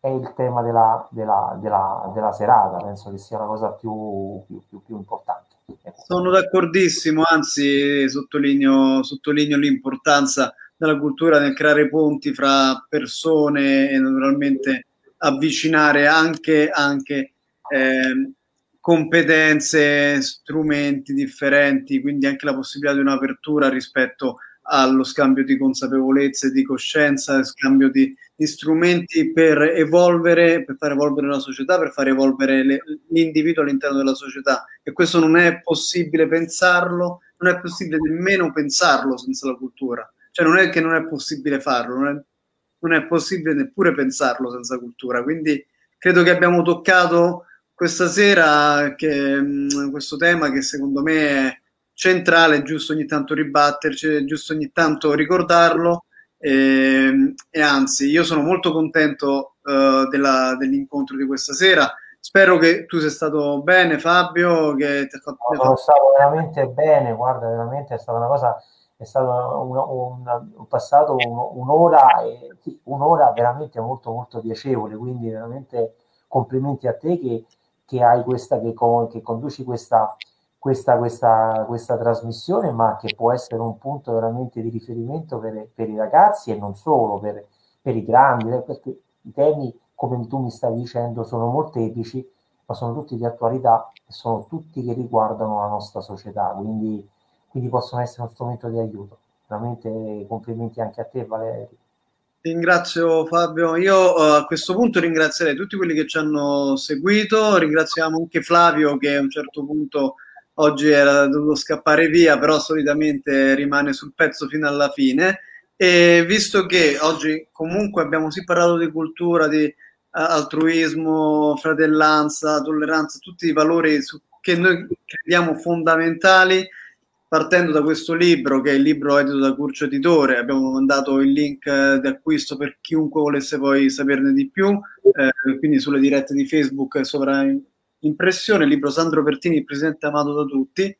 Speaker 3: è il tema della, della, della, della serata, penso che sia la cosa più, più, più, più importante.
Speaker 1: Ecco. Sono d'accordissimo, anzi sottolineo, sottolineo l'importanza della cultura nel creare ponti fra persone e naturalmente avvicinare anche, anche eh, competenze, strumenti differenti, quindi anche la possibilità di un'apertura rispetto allo scambio di consapevolezze, di coscienza, scambio di, di, strumenti per evolvere, per far evolvere la società, per far evolvere le, l'individuo all'interno della società. E questo non è possibile pensarlo, non è possibile nemmeno pensarlo senza la cultura. Cioè non è che non è possibile farlo, è, non è possibile neppure pensarlo senza cultura. Quindi credo che abbiamo toccato questa sera che, mh, questo tema che secondo me è centrale, è giusto ogni tanto ribatterci, è giusto ogni tanto ricordarlo e, e anzi io sono molto contento uh, della, dell'incontro di questa sera. Spero che tu sia stato bene Fabio, che ti ha
Speaker 3: fatto... No, sono stato veramente bene, guarda, veramente è stata una cosa è stato un, un, un passato un, un'ora, un'ora veramente molto molto piacevole, quindi veramente complimenti a te che, che hai questa, che, che conduci questa, questa, questa, questa, trasmissione, ma che può essere un punto veramente di riferimento per, per i ragazzi e non solo, per, per, i grandi, perché i temi, come tu mi stavi dicendo, sono molteplici, ma sono tutti di attualità e sono tutti che riguardano la nostra società, quindi quindi possono essere uno strumento di aiuto. Veramente complimenti anche a te Valerio.
Speaker 1: Ringrazio Fabio, io uh, a questo punto ringrazierei tutti quelli che ci hanno seguito, ringraziamo anche Flavio che a un certo punto oggi era dovuto scappare via, però solitamente rimane sul pezzo fino alla fine. E visto che oggi comunque abbiamo sì parlato di cultura, di uh, altruismo, fratellanza, tolleranza, tutti i valori su, che noi crediamo fondamentali, partendo da questo libro, che è il libro edito da Curcio Editore, abbiamo mandato il link eh, di acquisto per chiunque volesse poi saperne di più, eh, quindi sulle dirette di Facebook sopra impressione, il libro Sandro Pertini, Presidente amato da tutti,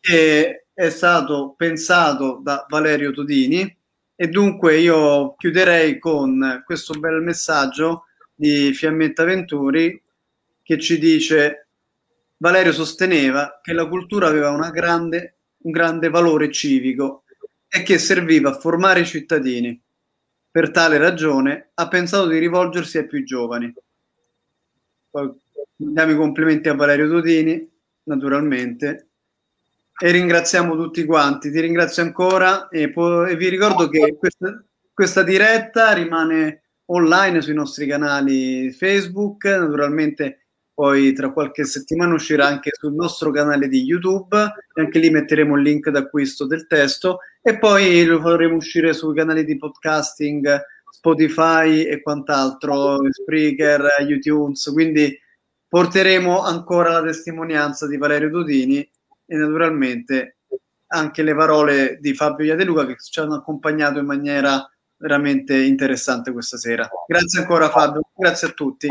Speaker 1: che è stato pensato da Valerio Todini. E dunque io chiuderei con questo bel messaggio di Fiammetta Venturi che ci dice Valerio sosteneva che la cultura aveva una grande un grande valore civico e che serviva a formare i cittadini. Per tale ragione ha pensato di rivolgersi ai più giovani. Poi i complimenti a Valerio Todini, naturalmente, e ringraziamo tutti quanti. Ti ringrazio ancora e, poi, e vi ricordo che questa, questa diretta rimane online sui nostri canali Facebook, naturalmente poi tra qualche settimana uscirà anche sul nostro canale di YouTube e anche lì metteremo il link d'acquisto del testo e poi lo faremo uscire sui canali di podcasting Spotify e quant'altro, Spreaker, iTunes, quindi porteremo ancora la testimonianza di Valerio Dudini e naturalmente anche le parole di Fabio Iadeluca che ci hanno accompagnato in maniera veramente interessante questa sera. Grazie ancora Fabio, grazie a tutti.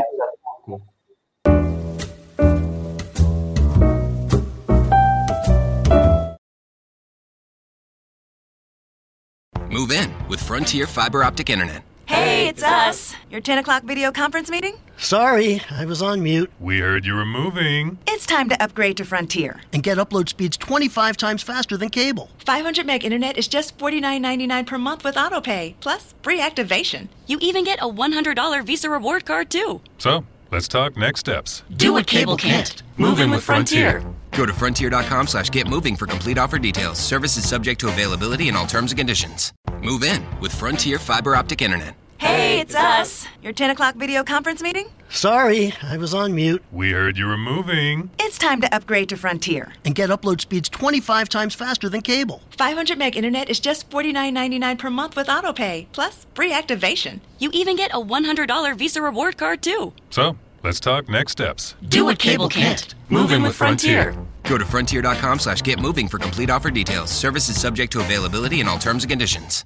Speaker 4: Move in with Frontier Fiber Optic Internet.
Speaker 5: Hey, it's us. Your 10 o'clock video conference meeting?
Speaker 6: Sorry, I was on mute.
Speaker 7: We heard you were moving.
Speaker 5: It's time to upgrade to Frontier.
Speaker 6: And get upload speeds 25 times faster than cable.
Speaker 5: 500 meg internet is just $49.99 per month with AutoPay, plus free activation. You even get a $100 Visa reward card, too.
Speaker 7: So, let's talk next steps.
Speaker 6: Do what cable can't. Move in with Frontier.
Speaker 4: Go to frontier.com slash get moving for complete offer details. Services subject to availability and all terms and conditions. Move in with Frontier Fiber Optic Internet.
Speaker 5: Hey, it's us. Your 10 o'clock video conference meeting?
Speaker 6: Sorry, I was on mute.
Speaker 7: We heard you were moving.
Speaker 5: It's time to upgrade to Frontier.
Speaker 6: And get upload speeds 25 times faster than cable.
Speaker 5: 500 meg internet is just $49.99 per month with AutoPay, plus free activation. You even get a $100 Visa reward card, too.
Speaker 7: So, let's talk next steps.
Speaker 6: Do what cable can't. Move in with Frontier.
Speaker 4: Go to frontier.com slash get moving for complete offer details. Services subject to availability and all terms and conditions.